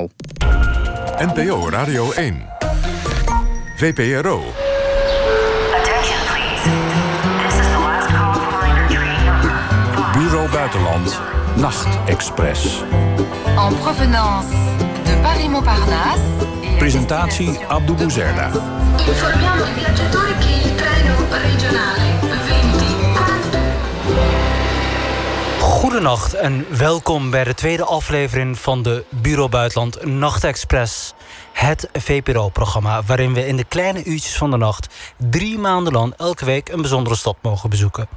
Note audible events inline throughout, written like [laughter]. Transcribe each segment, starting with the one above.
NOS-journaal. NPO Radio 1. VPRO. Bureau Buitenland. Nachtexpress. En provenance de Paris-Montparnasse. Presentatie Abdou Bouzerda. Informiamo i viaggiatori che il treno regionale Goedenacht en welkom bij de tweede aflevering van de Bureau Buitenland Nachtexpress. Het VPRO-programma waarin we in de kleine uurtjes van de nacht drie maanden lang elke week een bijzondere stad mogen bezoeken.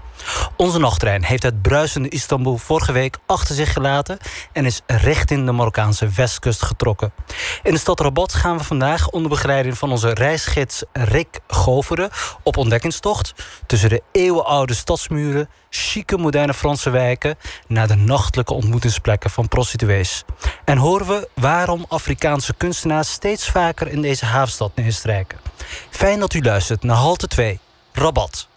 Onze nachttrein heeft het bruisende Istanbul vorige week achter zich gelaten en is richting de Marokkaanse westkust getrokken. In de stad Rabat gaan we vandaag onder begeleiding van onze reisgids Rick Goveren op ontdekkingstocht tussen de eeuwenoude stadsmuren, chique moderne Franse wijken naar de nachtelijke ontmoetingsplekken van prostituees. En horen we waarom Afrikaanse kunstenaars steeds vaker in deze havenstad neerstrijken. Fijn dat u luistert naar halte 2, Rabat.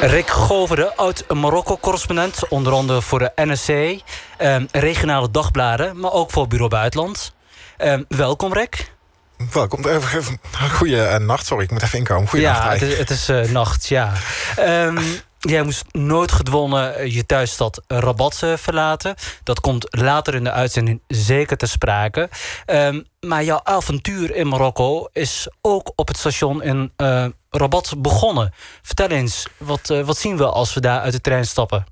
Rick Goveren, oud-Marokko-correspondent, onder andere voor de NSC, eh, regionale dagbladen, maar ook voor Bureau Buitenland. Eh, welkom, Rick. Welkom. Goeie uh, nacht, sorry, ik moet even inkomen. Goeie ja, nacht. het is, het is uh, nacht, ja. Um, jij moest nooit gedwongen je thuisstad Rabat verlaten. Dat komt later in de uitzending zeker te sprake. Um, maar jouw avontuur in Marokko is ook op het station in uh, Rabat begonnen. Vertel eens, wat, uh, wat zien we als we daar uit de trein stappen?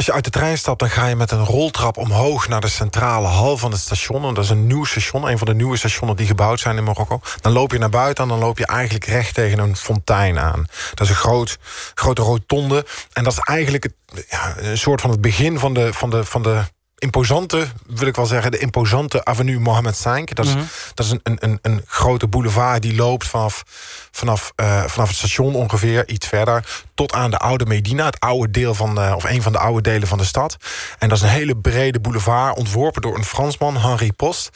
Als je uit de trein stapt, dan ga je met een roltrap omhoog... naar de centrale hal van het station. En dat is een nieuw station, een van de nieuwe stations die gebouwd zijn in Marokko. Dan loop je naar buiten en dan loop je eigenlijk recht tegen een fontein aan. Dat is een groot, grote rotonde. En dat is eigenlijk het, ja, een soort van het begin van de... Van de, van de imposante, wil ik wel zeggen, de imposante avenue Mohammed V. Dat is, mm -hmm. dat is een, een, een grote boulevard die loopt vanaf, vanaf, uh, vanaf het station ongeveer, iets verder, tot aan de oude Medina, het oude deel van, uh, of een van de oude delen van de stad. En dat is een hele brede boulevard, ontworpen door een Fransman, Henri Post.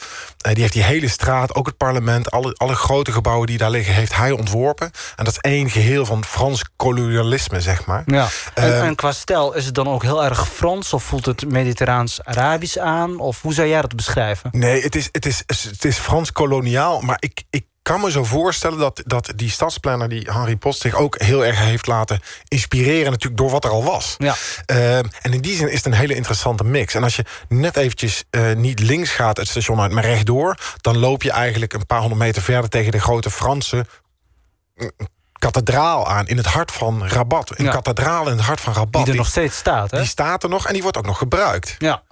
Uh, die heeft die hele straat, ook het parlement, alle, alle grote gebouwen die daar liggen, heeft hij ontworpen. En dat is één geheel van Frans kolonialisme, zeg maar. Ja. En, en qua stijl, is het dan ook heel erg Frans of voelt het mediterraans Arabisch aan? Of hoe zou jij dat beschrijven? Nee, het is, het is, het is Frans koloniaal. Maar ik, ik kan me zo voorstellen dat, dat die stadsplanner... die Henri Post zich ook heel erg heeft laten inspireren... natuurlijk door wat er al was. Ja. Uh, en in die zin is het een hele interessante mix. En als je net eventjes uh, niet links gaat het station uit... maar rechtdoor, dan loop je eigenlijk een paar honderd meter verder... tegen de grote Franse kathedraal aan in het hart van Rabat. Een ja. kathedraal in het hart van Rabat. Die er die, nog steeds staat, hè? Die staat er nog en die wordt ook nog gebruikt. Ja.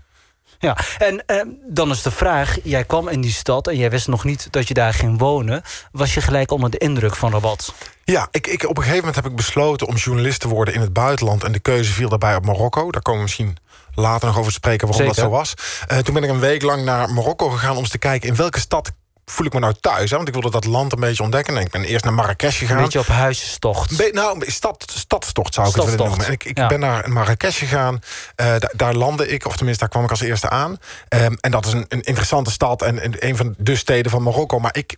Ja, en eh, dan is de vraag... jij kwam in die stad en jij wist nog niet dat je daar ging wonen. Was je gelijk onder de indruk van Rabat? Ja, ik, ik, op een gegeven moment heb ik besloten om journalist te worden in het buitenland. En de keuze viel daarbij op Marokko. Daar komen we misschien later nog over te spreken waarom Zeker. dat zo was. Uh, toen ben ik een week lang naar Marokko gegaan om eens te kijken... in welke stad voel ik me nou thuis? Hè? Want ik wilde dat land een beetje ontdekken. En ik ben eerst naar Marrakesh gegaan. Een beetje op huisjestocht. Be nou, stad, stadstocht zou ik het willen noemen. En ik, ik ja. ben naar Marrakesh gegaan. Uh, daar landde ik, of tenminste daar kwam ik als eerste aan. Um, en dat is een, een interessante stad en, en een van de steden van Marokko. Maar ik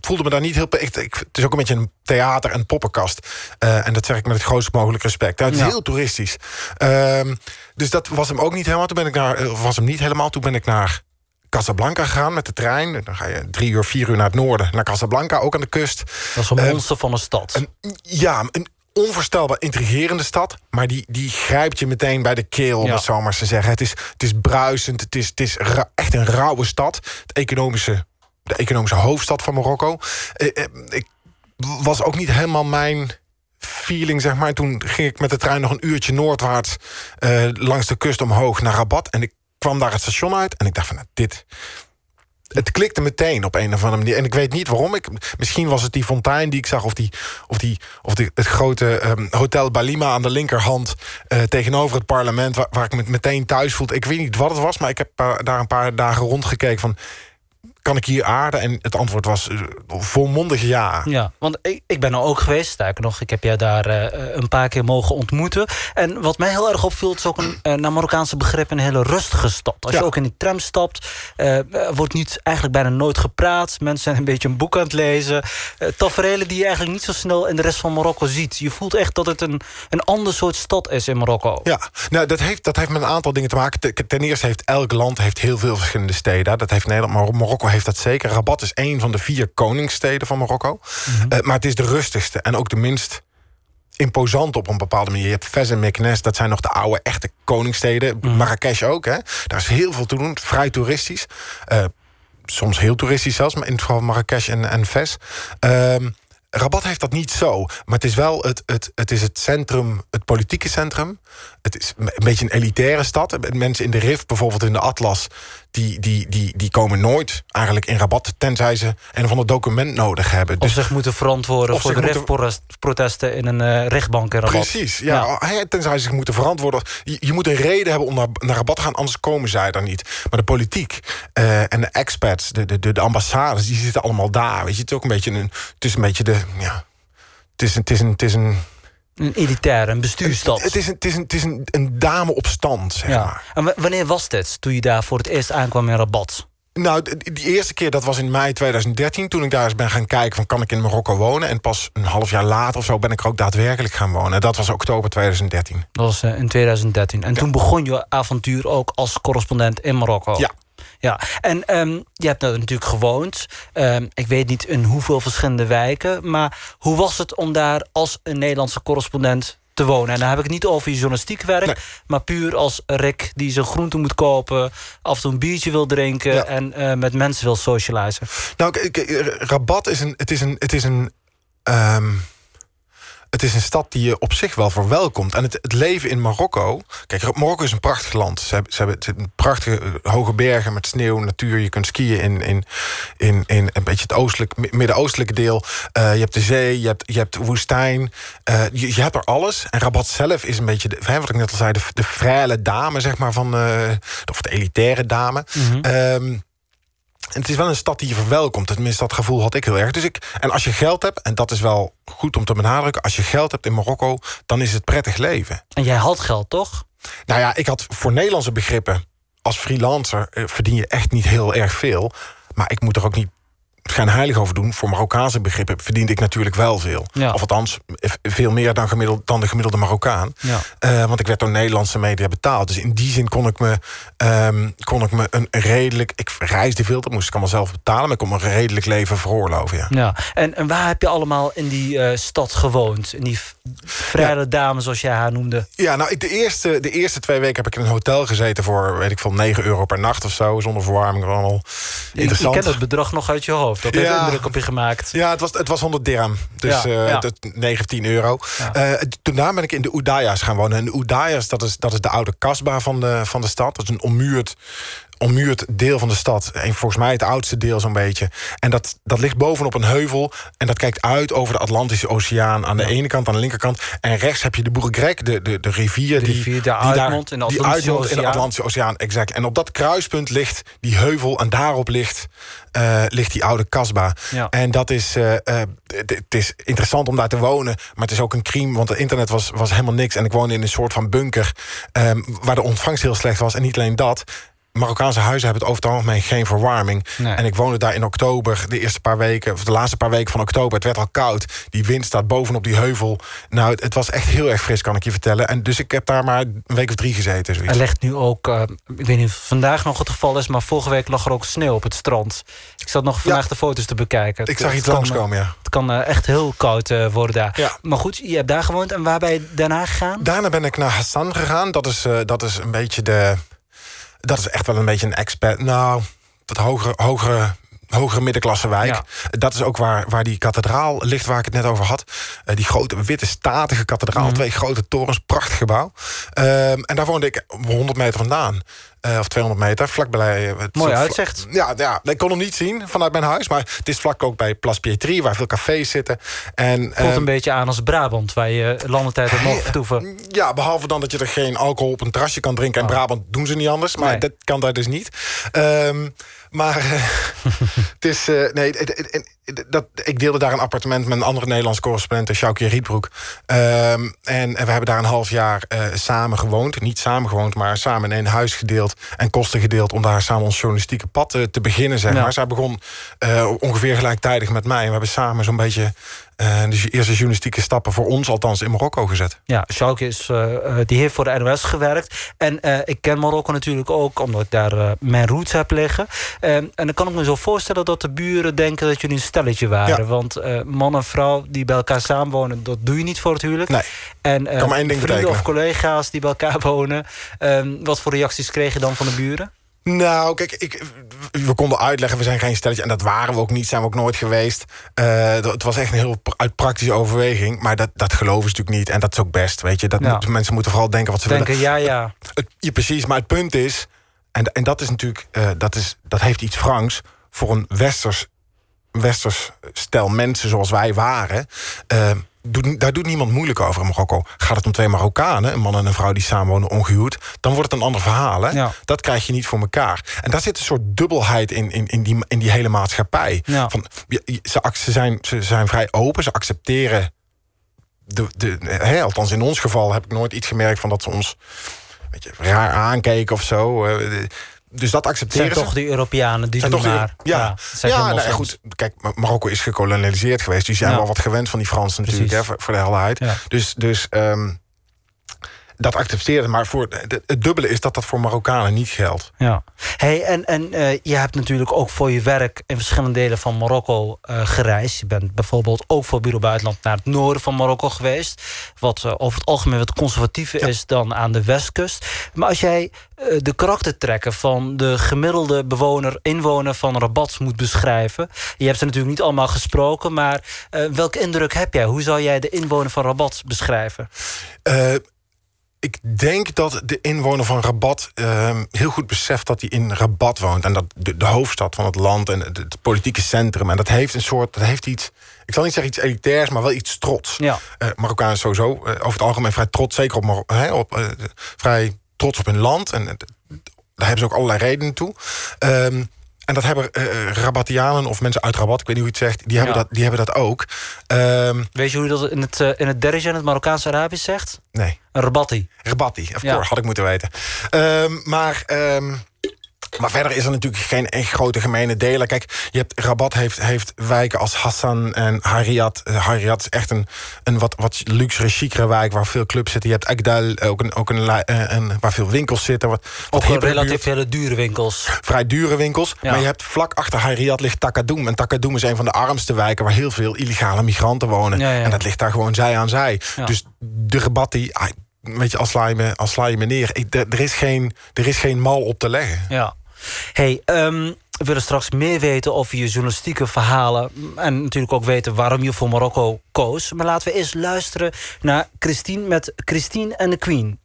voelde me daar niet heel... Ik, ik, het is ook een beetje een theater- en poppenkast. Uh, en dat zeg ik met het grootst mogelijke respect. Het is ja. heel toeristisch. Um, dus dat was hem ook niet helemaal. Toen ben ik naar... Uh, was hem niet helemaal. Toen ben ik naar Casablanca gegaan met de trein. Dan ga je drie uur, vier uur naar het noorden. Naar Casablanca, ook aan de kust. Dat is een monster uh, van een stad. Een, ja, een onvoorstelbaar intrigerende stad. Maar die, die grijpt je meteen bij de keel, om ja. het zo maar te zeggen. Het is, het is bruisend, het is, het is echt een rauwe stad. Het economische, de economische hoofdstad van Marokko. Uh, ik was ook niet helemaal mijn feeling, zeg maar. Toen ging ik met de trein nog een uurtje noordwaarts... Uh, langs de kust omhoog naar Rabat. En ik kwam daar het station uit en ik dacht van, nou, dit... Het klikte meteen op een of andere manier. En ik weet niet waarom. Ik, misschien was het die fontein die ik zag... of, die, of, die, of die, het grote um, Hotel Balima aan de linkerhand... Uh, tegenover het parlement, waar, waar, ik me meteen thuis voelde. Ik weet niet wat het was, maar ik heb daar een paar dagen rondgekeken van... kan ik hier aarden? En het antwoord was eh, volmondig ja. Ja, want ik, ik ben er ook geweest. Sterker nog, ik heb jij daar eh, een paar keer mogen ontmoeten. En wat mij heel erg opviel, het is ook een, eh, naar Marokkaanse begrip... een hele rustige stad. Als Ja. je ook in die tram stapt, wordt niet, eigenlijk bijna nooit gepraat. Mensen zijn een beetje een boek aan het lezen. Uh, tafereelen die je eigenlijk niet zo snel in de rest van Marokko ziet. Je voelt echt dat het een, een ander soort stad is in Marokko. Ja, nou, dat, heeft, dat heeft met een aantal dingen te maken. Ten- Ten eerste heeft elk land heeft heel veel verschillende steden. Dat heeft Nederland, maar Marokko heeft dat zeker. Rabat is een van de vier koningssteden van Marokko. Eh, maar het is de rustigste en ook de minst imposant op een bepaalde manier. Je hebt Fez en Meknes, dat zijn nog de oude echte koningssteden. Marrakesh ook, hè. Daar is heel veel te doen, vrij toeristisch. Eh, soms heel toeristisch zelfs, maar in het geval van Marrakesh en, en Fez. Ehm, Rabat heeft dat niet zo, maar het is wel het, het, het, is het centrum, het politieke centrum. Het is een beetje een elitaire stad. Mensen in de RIF, bijvoorbeeld in de Atlas, die, die, die, die komen nooit eigenlijk in Rabat, tenzij ze een of ander document nodig hebben. Of Dus zich moeten verantwoorden voor de moeten- RIF-protesten in een eh, rechtbank in Rabat. Precies, ja. Tenzij ze zich moeten verantwoorden. Je, je moet een reden hebben om naar, naar Rabat te gaan, anders komen zij daar niet. Maar de politiek eh, en de expats, de, de, de, de ambassades, die zitten allemaal daar. Weet je, het is ook een beetje een. Het is een beetje de. Ja, het is een. Het is een, het is een Een elitaire, een bestuurstad. Het is een, het is een, het is een, een dame op stand, zeg ja. maar. En wa- wanneer was dit, toen je daar voor het eerst aankwam in Rabat? Nou, die eerste keer dat was in mei 2013... toen ik daar eens ben gaan kijken van kan ik in Marokko wonen... en pas een half jaar later of zo ben ik er ook daadwerkelijk gaan wonen. Dat was oktober 2013. Dat was eh, in 2013. En toen begon je avontuur ook als correspondent in Marokko. Ja. Ja, en ehm, je hebt daar natuurlijk gewoond. Ehm, ik weet niet in hoeveel verschillende wijken. Maar hoe was het om daar als een Nederlandse correspondent te wonen? En dan heb ik het niet over je journalistiek werk... Nee. maar puur als Rick die zijn groenten moet kopen... af en toe een biertje wil drinken... Ja. en eh, met mensen wil socializen. Nou, k- Rabat is een. Het is een. Het is een ehm, het is een stad die je op zich wel verwelkomt. En het, het leven in Marokko... Kijk, Marokko is een prachtig land. Ze hebben, ze hebben prachtige eh, hoge bergen met sneeuw, natuur. Je kunt skiën in, in, in, in een beetje het oostelijk, mi- midden-oostelijke deel. Eh, je hebt de zee, je hebt, je hebt woestijn. Eh, je, je hebt er alles. En Rabat zelf is een beetje, de, wat ik net al zei... de, de dame, zeg maar, van... eh, of de elitaire dame. Ehm, en het is wel een stad die je verwelkomt. Tenminste, dat gevoel had ik heel erg. Dus ik, en als je geld hebt, en dat is wel goed om te benadrukken... als je geld hebt in Marokko, dan is het prettig leven. En jij had geld, toch? Nou ja, ik had voor Nederlandse begrippen... als freelancer eh, verdien je echt niet heel erg veel. Maar ik moet er ook niet schijnheilig over doen. Voor Marokkaanse begrippen verdiende ik natuurlijk wel veel. Ja. Of althans, eh, veel meer dan, gemiddeld, dan de gemiddelde Marokkaan. Ja. Eh, want ik werd door Nederlandse media betaald. Dus in die zin kon ik me, ehm, kon ik me een redelijk... Ik reisde veel, dat moest ik allemaal zelf betalen... maar ik kon me een redelijk leven veroorloven, ja. Ja, en, en waar heb je allemaal in die eh, stad gewoond? In die vrije dame, zoals jij haar noemde. Ja, nou, ik de, eerste, de eerste twee weken heb ik in een hotel gezeten... voor, weet ik veel, 9 euro per nacht of zo. Zonder verwarming, allemaal interessant. kent het bedrag nog uit je hoofd. Dat heeft Ja. indruk op je gemaakt. Ja, het was, het was 100 dirham. Dus Ja, eh, ja. dat 9 of 10 euro. Eh, toen daarna ben ik in de Oudayas gaan wonen. En de Oudayas, dat is, dat is de oude kasbah van de, van de stad. Dat is een ommuurd, ommuurd deel van de stad. En volgens mij het oudste deel zo'n beetje. En dat, dat ligt bovenop een heuvel. En dat kijkt uit over de Atlantische Oceaan. Aan de ene kant, aan de linkerkant. En rechts heb je de Boeregrek, de, de, de rivier. De die, rivier die die uitmondt in die uitmondt in de. Atlantische Oceaan. Exact. En op dat kruispunt ligt die heuvel. En daarop ligt, eh, ligt die oude kasbah. Ja. En dat is, eh, eh, het het is interessant om daar te wonen. Maar het is ook een crime, want het internet was, was helemaal niks. En ik woonde in een soort van bunker... ehm, waar de ontvangst heel slecht was. En niet alleen dat... Marokkaanse huizen hebben het over het algemeen geen verwarming. Nee. En ik woonde daar in oktober, de eerste paar weken... of de laatste paar weken van oktober. Het werd al koud. Die wind staat bovenop die heuvel. Nou, het, het was echt heel erg fris, kan ik je vertellen. En dus ik heb daar maar een week of drie gezeten. Zoiets. Er ligt nu ook, eh, ik weet niet of het vandaag nog het geval is... maar vorige week lag er ook sneeuw op het strand. Ik zat nog vandaag Ja. de foto's te bekijken. Ik zag iets langskomen, ja. Het kan eh, echt heel koud eh, worden daar. Ja. Maar goed, je hebt daar gewoond. En waar ben je daarna gegaan? Daarna ben ik naar Hassan gegaan. Dat is, dat is een beetje de. Dat is echt wel een beetje een expert. Nou, dat hogere, hogere, hogere middenklasse wijk. Ja. Dat is ook waar, waar die kathedraal ligt, waar ik het net over had. Eh, die grote, witte, statige kathedraal. Mhm. Twee grote torens, prachtig gebouw. Ehm, en daar woonde ik 100 meter vandaan. Eh, of 200 meter, vlakbij... eh, Mooi uitzicht. Ja, ja, ik kon hem niet zien vanuit mijn huis. Maar het is vlak ook bij Place Pietri, waar veel cafés zitten. En, Voelt ehm, een beetje aan als Brabant, waar je landentijd op mag vertoeven. ja, behalve dan dat je er geen alcohol op een terrasje kan drinken. In Brabant doen ze niet anders, maar Oh. Nee. dat kan daar dus niet. Ehm, maar eh, [laughs] het is... nee, het- het- het- dat, ik deelde daar een appartement met een andere Nederlandse correspondent, Sjoukje Rietbroek. Ehm, en, we hebben daar een half jaar eh, samen gewoond. Niet samen gewoond, maar samen in één huis gedeeld. En kosten gedeeld om daar samen ons journalistieke pad eh, te beginnen, zeg Ja. maar. Zij begon eh, ongeveer gelijktijdig met mij. En we hebben samen zo'n beetje eh, de eerste journalistieke stappen voor ons althans in Marokko gezet. Ja, Schalke is, eh, eh, die heeft voor de NOS gewerkt. En eh, ik ken Marokko natuurlijk ook, omdat ik daar mijn roots heb liggen. En dan kan ik me zo voorstellen dat de buren denken dat jullie een stelletje waren. Ja. Want man en vrouw die bij elkaar samenwonen, dat doe je niet voor het huwelijk. Nee. En Kan maar één ding vrienden of collega's die bij elkaar wonen. eh, wat voor reacties kreeg je dan van de buren? Nou, kijk, ik, we konden uitleggen, we zijn geen stelletje. En dat waren we ook niet, zijn we ook nooit geweest. Eh, het was echt een heel uit praktische overweging. Maar dat, dat geloven ze natuurlijk niet. En dat is ook best, weet je. Dat Ja. moet- mensen moeten vooral denken wat ze Denken, willen. ja, ja. Het, ja, precies, maar het punt is... En, en dat is natuurlijk, eh, dat, is, dat heeft iets Franks... voor een westers, westers stel mensen zoals wij waren... eh, doet, daar doet niemand moeilijk over in Marokko. Gaat het om twee Marokkanen, een man en een vrouw die samenwonen ongehuwd... dan wordt het een ander verhaal. Hè? Ja. Dat krijg je niet voor elkaar. En daar zit een soort dubbelheid in, in, in, die, in die hele maatschappij. Ja. Van, ze, zijn, ze zijn vrij open, ze accepteren... De, de, hè, althans in ons geval heb ik nooit iets gemerkt... van dat ze ons weet je, raar aankeken of zo. De- Dus dat accepteren zijn ze. toch die Europeanen, die Zijn doen toch maar. ja, ja, geen nou, goed. Kijk, Mar- Marokko is gekolonialiseerd geweest. Die zijn Ja. wel wat gewend van die Fransen natuurlijk, hè, voor, de helderheid. Ja. Dus, dus ehm, dat accepteren. Maar voor, de- het dubbele is dat dat voor Marokkanen niet geldt. Ja. Hey, en en eh, je hebt natuurlijk ook voor je werk in verschillende delen van Marokko eh, gereisd. Je bent bijvoorbeeld ook voor Bureau Buitenland naar het noorden van Marokko geweest. Wat eh, over het algemeen wat conservatiever is dan aan de westkust. Maar als jij de karaktertrekken van de gemiddelde bewoner, inwoner van Rabat moet beschrijven. Je hebt ze natuurlijk niet allemaal gesproken, maar eh, welke indruk heb jij? Hoe zou jij de inwoner van Rabat beschrijven? Ik denk dat de inwoner van Rabat ehm, heel goed beseft dat hij in Rabat woont. En dat de, de hoofdstad van het land en het, het politieke centrum. En dat heeft een soort, dat heeft iets, ik zal niet zeggen iets elitairs, maar wel iets trots. Ja. Eh Marokkanen sowieso eh, over het algemeen vrij trots, zeker op, Mar- op eh, vrij trots op hun land. En daar hebben ze ook allerlei redenen toe. Ehm, en dat hebben eh Rabatianen of mensen uit Rabat, ik weet niet hoe je het zegt, die hebben, Ja. dat, die hebben dat ook. Ehm, Weet je hoe je dat in het, eh, in het Derja, in het Marokkaans-Arabisch zegt? nee. Een Rabatti. Rabatti, of Ja. course, had ik moeten weten. Ehm, maar, ehm, maar verder is er natuurlijk geen echt grote gemene delen. Kijk, je hebt, Rabat heeft, heeft wijken als Hassan en Harriat. Eh, Harriat is echt een, een wat, wat luxere, chicere wijk waar veel clubs zitten. Je hebt Agdal, ook een, ook een, eh, een, waar veel winkels zitten. Wat, wat Ook relatief hele dure winkels. vrij dure winkels. Ja. Maar je hebt vlak achter Harriat ligt Takadoum. En Takadoum is een van de armste wijken waar heel veel illegale migranten wonen. Ja, ja. En dat ligt daar gewoon zij aan zij. Dus de Rabatti, ah, weet je, als sla je me, als neer. Ik, er, er is geen, er is geen mal op te leggen. Ja. Hey, ehm, we willen straks meer weten over je journalistieke verhalen. En natuurlijk ook weten waarom je voor Marokko koos. Maar laten we eerst luisteren naar Christine met Christine en de Queen.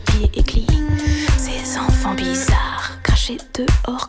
pieds et. Ces enfants bizarres, crachés dehors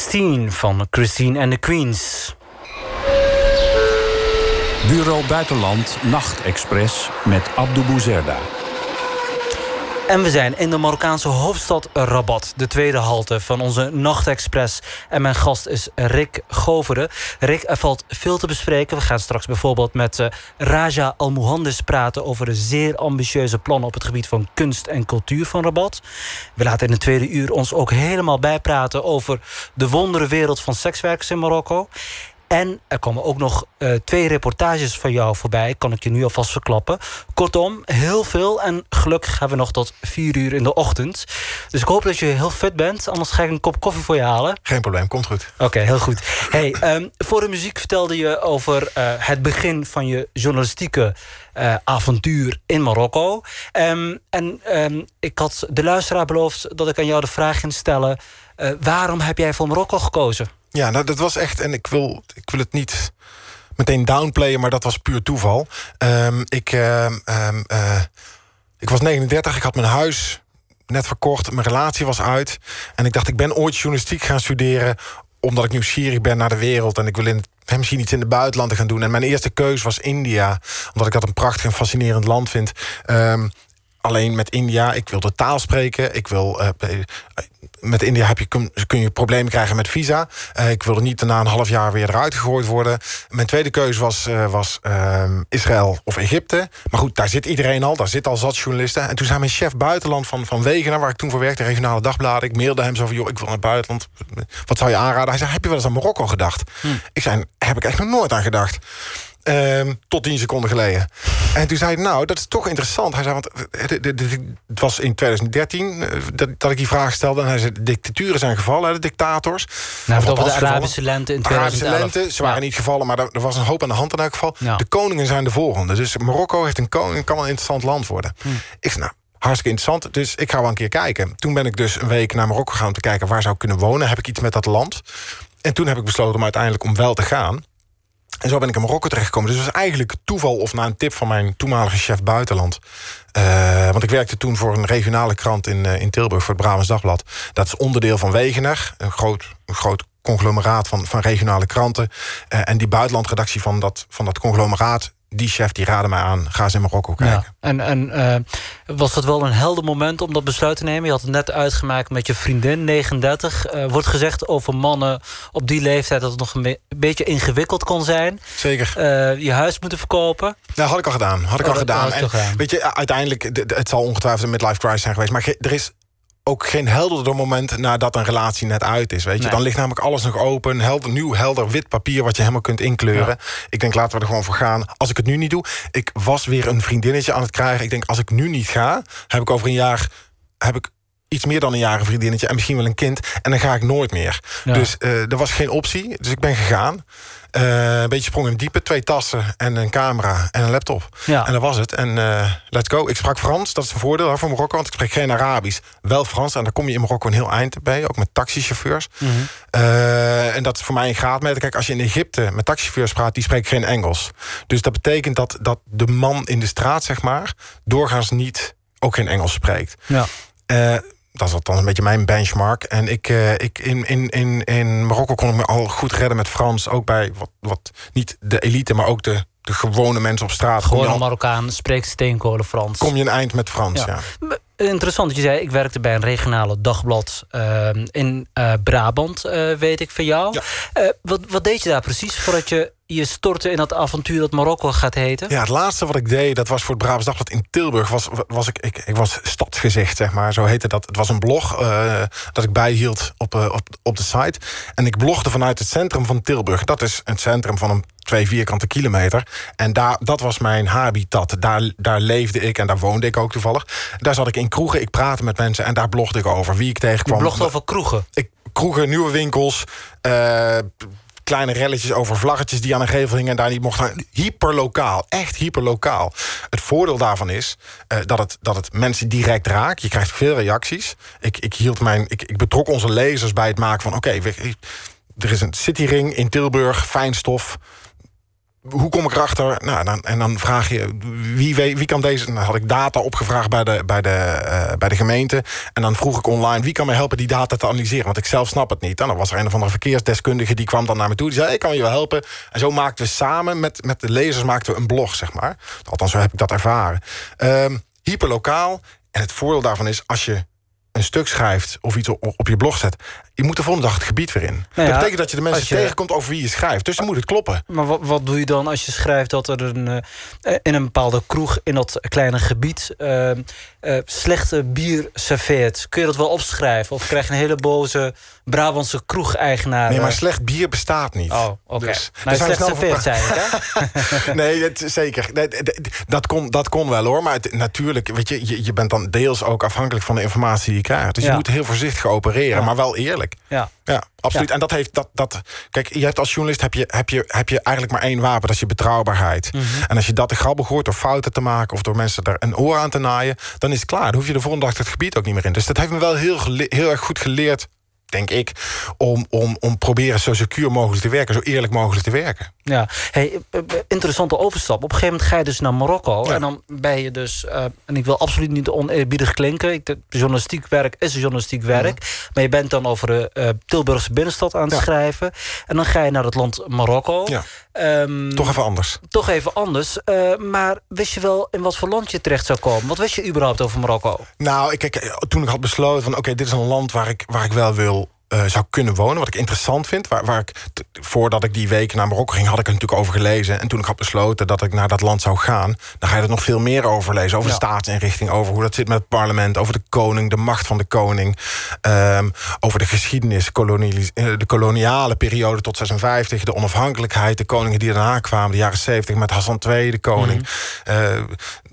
Christine van Christine and the Queens. Bureau Buitenland Nachtexpress met Abdou Bouzerda. En we zijn in de Marokkaanse hoofdstad Rabat, de tweede halte van onze Nachtexpress. En mijn gast is Rick Goveren. Rick, er valt veel te bespreken. We gaan straks bijvoorbeeld met eh, Raja Al-Mohandes praten over de zeer ambitieuze plannen op het gebied van kunst en cultuur van Rabat. We laten in het tweede uur ons ook helemaal bijpraten over de wonderenwereld van sekswerkers in Marokko. En er komen ook nog eh, twee reportages van jou voorbij, kan ik je nu alvast verklappen. Kortom, heel veel en gelukkig hebben we nog tot vier uur in de ochtend. Dus ik hoop dat je heel fit bent, anders ga ik een kop koffie voor je halen. Geen probleem, komt goed. Oké, heel goed. Hey, ehm, voor de muziek vertelde je over eh, het begin van je journalistieke eh, avontuur in Marokko. Ehm, en ehm, ik had de luisteraar beloofd dat ik aan jou de vraag ging stellen: waarom heb jij voor Marokko gekozen? Ja, nou, dat was echt... En ik wil, ik wil het niet meteen downplayen, maar dat was puur toeval. Ehm, ik, ehm, ehm, eh, ik was 39, ik had mijn huis net verkocht. Mijn relatie was uit. En ik dacht, ik ben ooit journalistiek gaan studeren... omdat ik nieuwsgierig ben naar de wereld. En ik wil in misschien iets in het buitenland gaan doen. En mijn eerste keus was India. Omdat ik dat een prachtig en fascinerend land vind. Alleen met India, ik wil de taal spreken. Ik wil... eh, met India heb je, kun, kun je problemen krijgen met visa. Eh, ik wilde niet na een half jaar weer eruit gegooid worden. Mijn tweede keuze was, eh, was ehm, Israël of Egypte. Maar goed, daar zit iedereen al. Daar zit al zat journalisten. En toen zei mijn chef buitenland van, van Wegener... waar ik toen voor werkte, regionale dagbladen... ik mailde hem zo van, joh, ik wil naar het buitenland. Wat zou je aanraden? Hij zei, heb je wel eens aan Marokko gedacht? Ik zei, heb ik echt nog nooit aan gedacht. Ehm, tot tien seconden geleden. En toen zei hij, nou, dat is toch interessant. Hij zei, want eh, het was in 2013 eh, dat, dat ik die vraag stelde. En hij zei, de dictaturen zijn gevallen, de dictators. Nou, over de. Arabische lente in Arabische 2011. lente, ze waren Ja. niet gevallen, maar er, er was een hoop aan de hand in elk geval. Ja. De koningen zijn de volgende. Dus Marokko heeft een koning, kan wel een interessant land worden. Hm. Ik zei, nou, hartstikke interessant. Dus ik ga wel een keer kijken. Toen ben ik dus een week naar Marokko gegaan om te kijken waar zou ik kunnen wonen. Heb ik iets met dat land? En toen heb ik besloten om uiteindelijk om wel te gaan. En zo ben ik in Marokko terechtgekomen. Dus het was eigenlijk toeval of na een tip van mijn toenmalige chef buitenland. Eh, want ik werkte toen voor een regionale krant in, eh, in Tilburg... voor het Brabants Dagblad. Dat is onderdeel van Wegener. Een groot, een groot conglomeraat van, van regionale kranten. Eh, en die buitenlandredactie van dat, van dat conglomeraat... die chef die raadde mij aan, ga eens in Marokko kijken. Ja. En, en eh, was dat wel een helder moment om dat besluit te nemen? Je had het net uitgemaakt met je vriendin, 39. Eh, wordt gezegd over mannen op die leeftijd... dat het nog een, be- een beetje ingewikkeld kon zijn. Zeker. Eh, je huis moeten verkopen. Nou, had ik al gedaan. Had ik Oh, al gedaan. En gedaan. Weet je, uiteindelijk, het zal ongetwijfeld een midlife crisis zijn geweest. Maar er is ook geen helderder moment nadat een relatie net uit is. Weet je? Nee. Dan ligt namelijk alles nog open. Helder, nieuw, helder, wit papier wat je helemaal kunt inkleuren. Ik denk, laten we er gewoon voor gaan. Als ik het nu niet doe. Ik was weer een vriendinnetje aan het krijgen. Ik denk, als ik nu niet ga, heb ik over een jaar... heb ik iets meer dan een jaar een vriendinnetje en misschien wel een kind. En dan ga ik nooit meer. Ja. Dus eh, er was geen optie. Dus ik ben gegaan. Eh, een beetje sprong in diepe. Twee tassen en een camera en een laptop. Ja. En dat was het. En eh, let's go. Ik sprak Frans. Dat is een voordeel voor Marokko. Want ik spreek geen Arabisch. Wel Frans. En daar kom je in Marokko een heel eind bij. Ook met taxichauffeurs. Mhm. Eh, en dat is voor mij een graadmeter. Kijk, als je in Egypte met taxichauffeurs praat... die spreken geen Engels. Dus dat betekent dat, dat de man in de straat, zeg maar... doorgaans niet ook geen Engels spreekt. Ja. Dat is althans een beetje mijn benchmark. En ik, eh, ik in, in, in, in Marokko kon ik me al goed redden met Frans. Ook bij wat, wat niet de elite, maar ook de, de gewone mensen op straat. Gewoon een Marokkaan, spreekt steenkolen Frans. kom je een eind met Frans, ja. Ja. Interessant dat je zei, ik werkte bij een regionale dagblad eh, in eh, Brabant, eh, weet ik van jou. Ja. Wat, wat deed je daar precies voordat je je stortte in dat avontuur dat Marokko gaat heten? Ja, het laatste wat ik deed, dat was voor het Brabants Dagblad in Tilburg. Was, was ik, ik, ik was stadsgezicht, zeg maar. Zo heette dat. Het was een blog eh, dat ik bijhield op, eh, op, op de site. En ik blogde vanuit het centrum van Tilburg. Dat is een centrum van een twee vierkante kilometer. En daar, dat was mijn habitat. Daar, daar leefde ik en daar woonde ik ook toevallig. Daar zat ik in kroegen, ik praatte met mensen... en daar blogde ik over wie ik Je tegenkwam. blogt over kroegen. ik, kroegen, nieuwe winkels, eh, kleine relletjes over vlaggetjes die aan een gevel hingen en daar niet mochten. Hyperlokaal, echt hyperlokaal. Het voordeel daarvan is eh, dat, het, dat het mensen direct raakt. Je krijgt veel reacties. Ik, ik, hield mijn, ik, ik betrok onze lezers bij het maken van: oké, er is een cityring in Tilburg, fijnstof. Hoe kom ik erachter? Nou, dan, en dan vraag je, wie, wie kan deze... Dan had ik data opgevraagd bij de, bij, de, eh, bij de gemeente. En dan vroeg ik online, wie kan mij helpen die data te analyseren? Want ik zelf snap het niet. En dan was er een of andere verkeersdeskundige... die kwam dan naar me toe. Die zei, ik kan je wel helpen. En zo maakten we samen met, met de lezers maakten we een blog, zeg maar. Althans, zo heb ik dat ervaren. Ehm, hyperlokaal. En het voordeel daarvan is, als je een stuk schrijft of iets op je blog zet... je moet de volgende dag het gebied weer in. Nou dat betekent dat je de mensen je- tegenkomt over wie je schrijft. Dus dan moet het kloppen. Maar wat, wat doe je dan als je schrijft dat er een, eh, in een bepaalde kroeg in dat kleine gebied eh, eh, slechte bier serveert? Kun je dat wel opschrijven? Of krijg je een hele boze Brabantse kroegeigenaar? Nee, maar slecht bier bestaat niet. Oh, oké. Dus, zijn slecht serveert, zei ik, hè? [laughs] nee, het, zeker. Nee, dat, kon, dat kon wel hoor. Maar het- natuurlijk, weet je, je, je bent dan deels ook afhankelijk van de informatie die je krijgt. Dus Ja. je moet heel voorzichtig opereren, Ja. maar wel eerlijk. Ja. Ja, absoluut. Ja. En dat heeft dat, dat. Kijk, je hebt als journalist heb je, heb, je, heb je eigenlijk maar één wapen, dat is je betrouwbaarheid. Mhm. En als je dat te grabbel hoort door fouten te maken of door mensen er een oor aan te naaien, dan is het klaar. Dan hoef je de volgende dag het gebied ook niet meer in. Dus dat heeft me wel heel, heel erg goed geleerd, denk ik, om, om, om proberen zo secuur mogelijk te werken, zo eerlijk mogelijk te werken. Ja, hey, eh, eh, interessante overstap. Op een gegeven moment ga je dus naar Marokko. Ja. En dan ben je dus... eh, en ik wil absoluut niet oneerbiedig klinken. Ik, journalistiek werk is journalistiek werk. Maar je bent dan over de Tilburgse binnenstad aan het Ja. schrijven. En dan ga je naar het land Marokko. Ja. Ehm, Toch even anders. toch even anders. Maar wist je wel in wat voor land je terecht zou komen? Wat wist je überhaupt over Marokko? Nou, ik, kijk, toen ik had besloten van... oké, dit is een land waar ik, waar ik wel wil... eh, zou kunnen wonen, wat ik interessant vind. Waar, waar ik, voordat ik die weken naar Marokko ging, had ik er natuurlijk over gelezen. En toen ik had besloten dat ik naar dat land zou gaan... dan ga je er nog veel meer over lezen. Over Ja. de staatsinrichting, over hoe dat zit met het parlement... over de koning, de macht van de koning... ehm, over de geschiedenis, kolonialis- eh, de koloniale periode tot 56... de onafhankelijkheid, de koningen die daarna kwamen... de jaren 70 met Hassan II, de koning... Mhm. eh,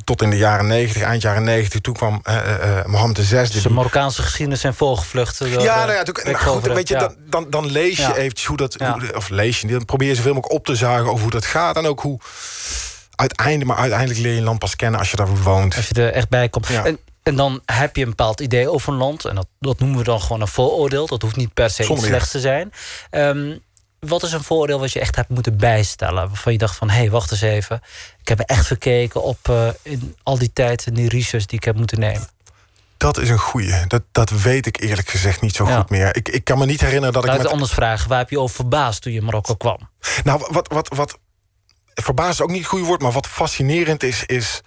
tot in de jaren 90, eind jaren 90... toen kwam eh, Mohammed VI... Dus de Marokkaanse geschiedenis zijn volgevlucht. door Ja, nou ja, toen- nou goed, week weet je, ja. dan, dan, lees je Ja. eventjes hoe dat... Of lees je, dan probeer je zoveel mogelijk op te zuigen over hoe dat gaat. En ook hoe... Uiteindelijk, maar uiteindelijk leer je een land pas kennen als je daar woont. Als je er echt bij komt. Ja. En, en dan heb je een bepaald idee over een land. En dat, dat noemen we dan gewoon een vooroordeel. Dat hoeft niet per se iets slechts te zijn. Ehm, wat is een vooroordeel wat je echt hebt moeten bijstellen? Waarvan je dacht van, hé, hey, wacht eens even. Ik heb echt gekeken op eh, in al die tijd en die research die ik heb moeten nemen. Dat is een goeie. Dat, dat weet ik eerlijk gezegd niet zo Ja. goed meer. Ik, ik kan me niet herinneren dat Laat ik het met... anders vragen. Waar heb je over verbaasd toen je in Marokko kwam? Nou, wat, wat, wat verbaasd is ook niet het goede woord... maar wat fascinerend is, is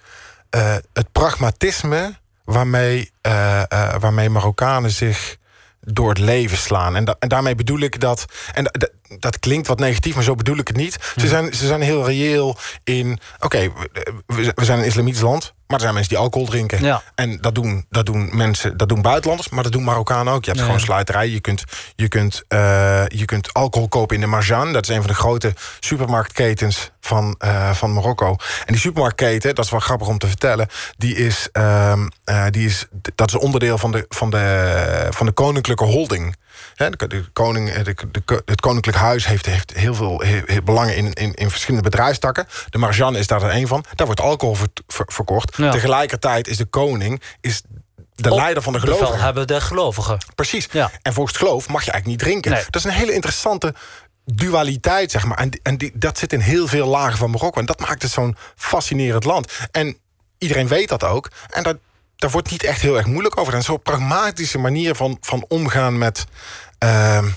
eh, het pragmatisme... waarmee, eh, waarmee Marokkanen zich door het leven slaan. En, da- en daarmee bedoel ik dat... en da- dat klinkt wat negatief, maar zo bedoel ik het niet. Ze, zijn, ze zijn heel reëel in... oké, we, we zijn een islamitisch land... Maar er zijn mensen die alcohol drinken. Ja. En dat doen, dat doen mensen, dat doen buitenlanders, maar dat doen Marokkanen ook. Je hebt gewoon sluiterij. Je kunt, je, kunt, eh, je kunt alcohol kopen in de Marjan. Dat is een van de grote supermarktketens van, eh, van Marokko. En die supermarktketen, dat is wel grappig om te vertellen, die is, ehm, eh, die is, dat is onderdeel van de, van de, van de koninklijke holding. De, koning, eh, de, de- het koninklijk huis heeft, heeft heel veel heel, belangen in, in, in verschillende bedrijfstakken. De Marjan is daar een van. Daar wordt alcohol ver- ver- verkocht. Ja. Tegelijkertijd is de koning is de Op leider van de gelovigen. hebben de gelovigen. Precies. Ja. En volgens het geloof mag je eigenlijk niet drinken. Nee. Dat is een hele interessante dualiteit, zeg maar. En, en die, dat zit in heel veel lagen van Marokko. En dat maakt het zo'n fascinerend land. En iedereen weet dat ook. En dat, daar wordt niet echt heel erg moeilijk over. En zo'n pragmatische manier van, van omgaan met... ehm,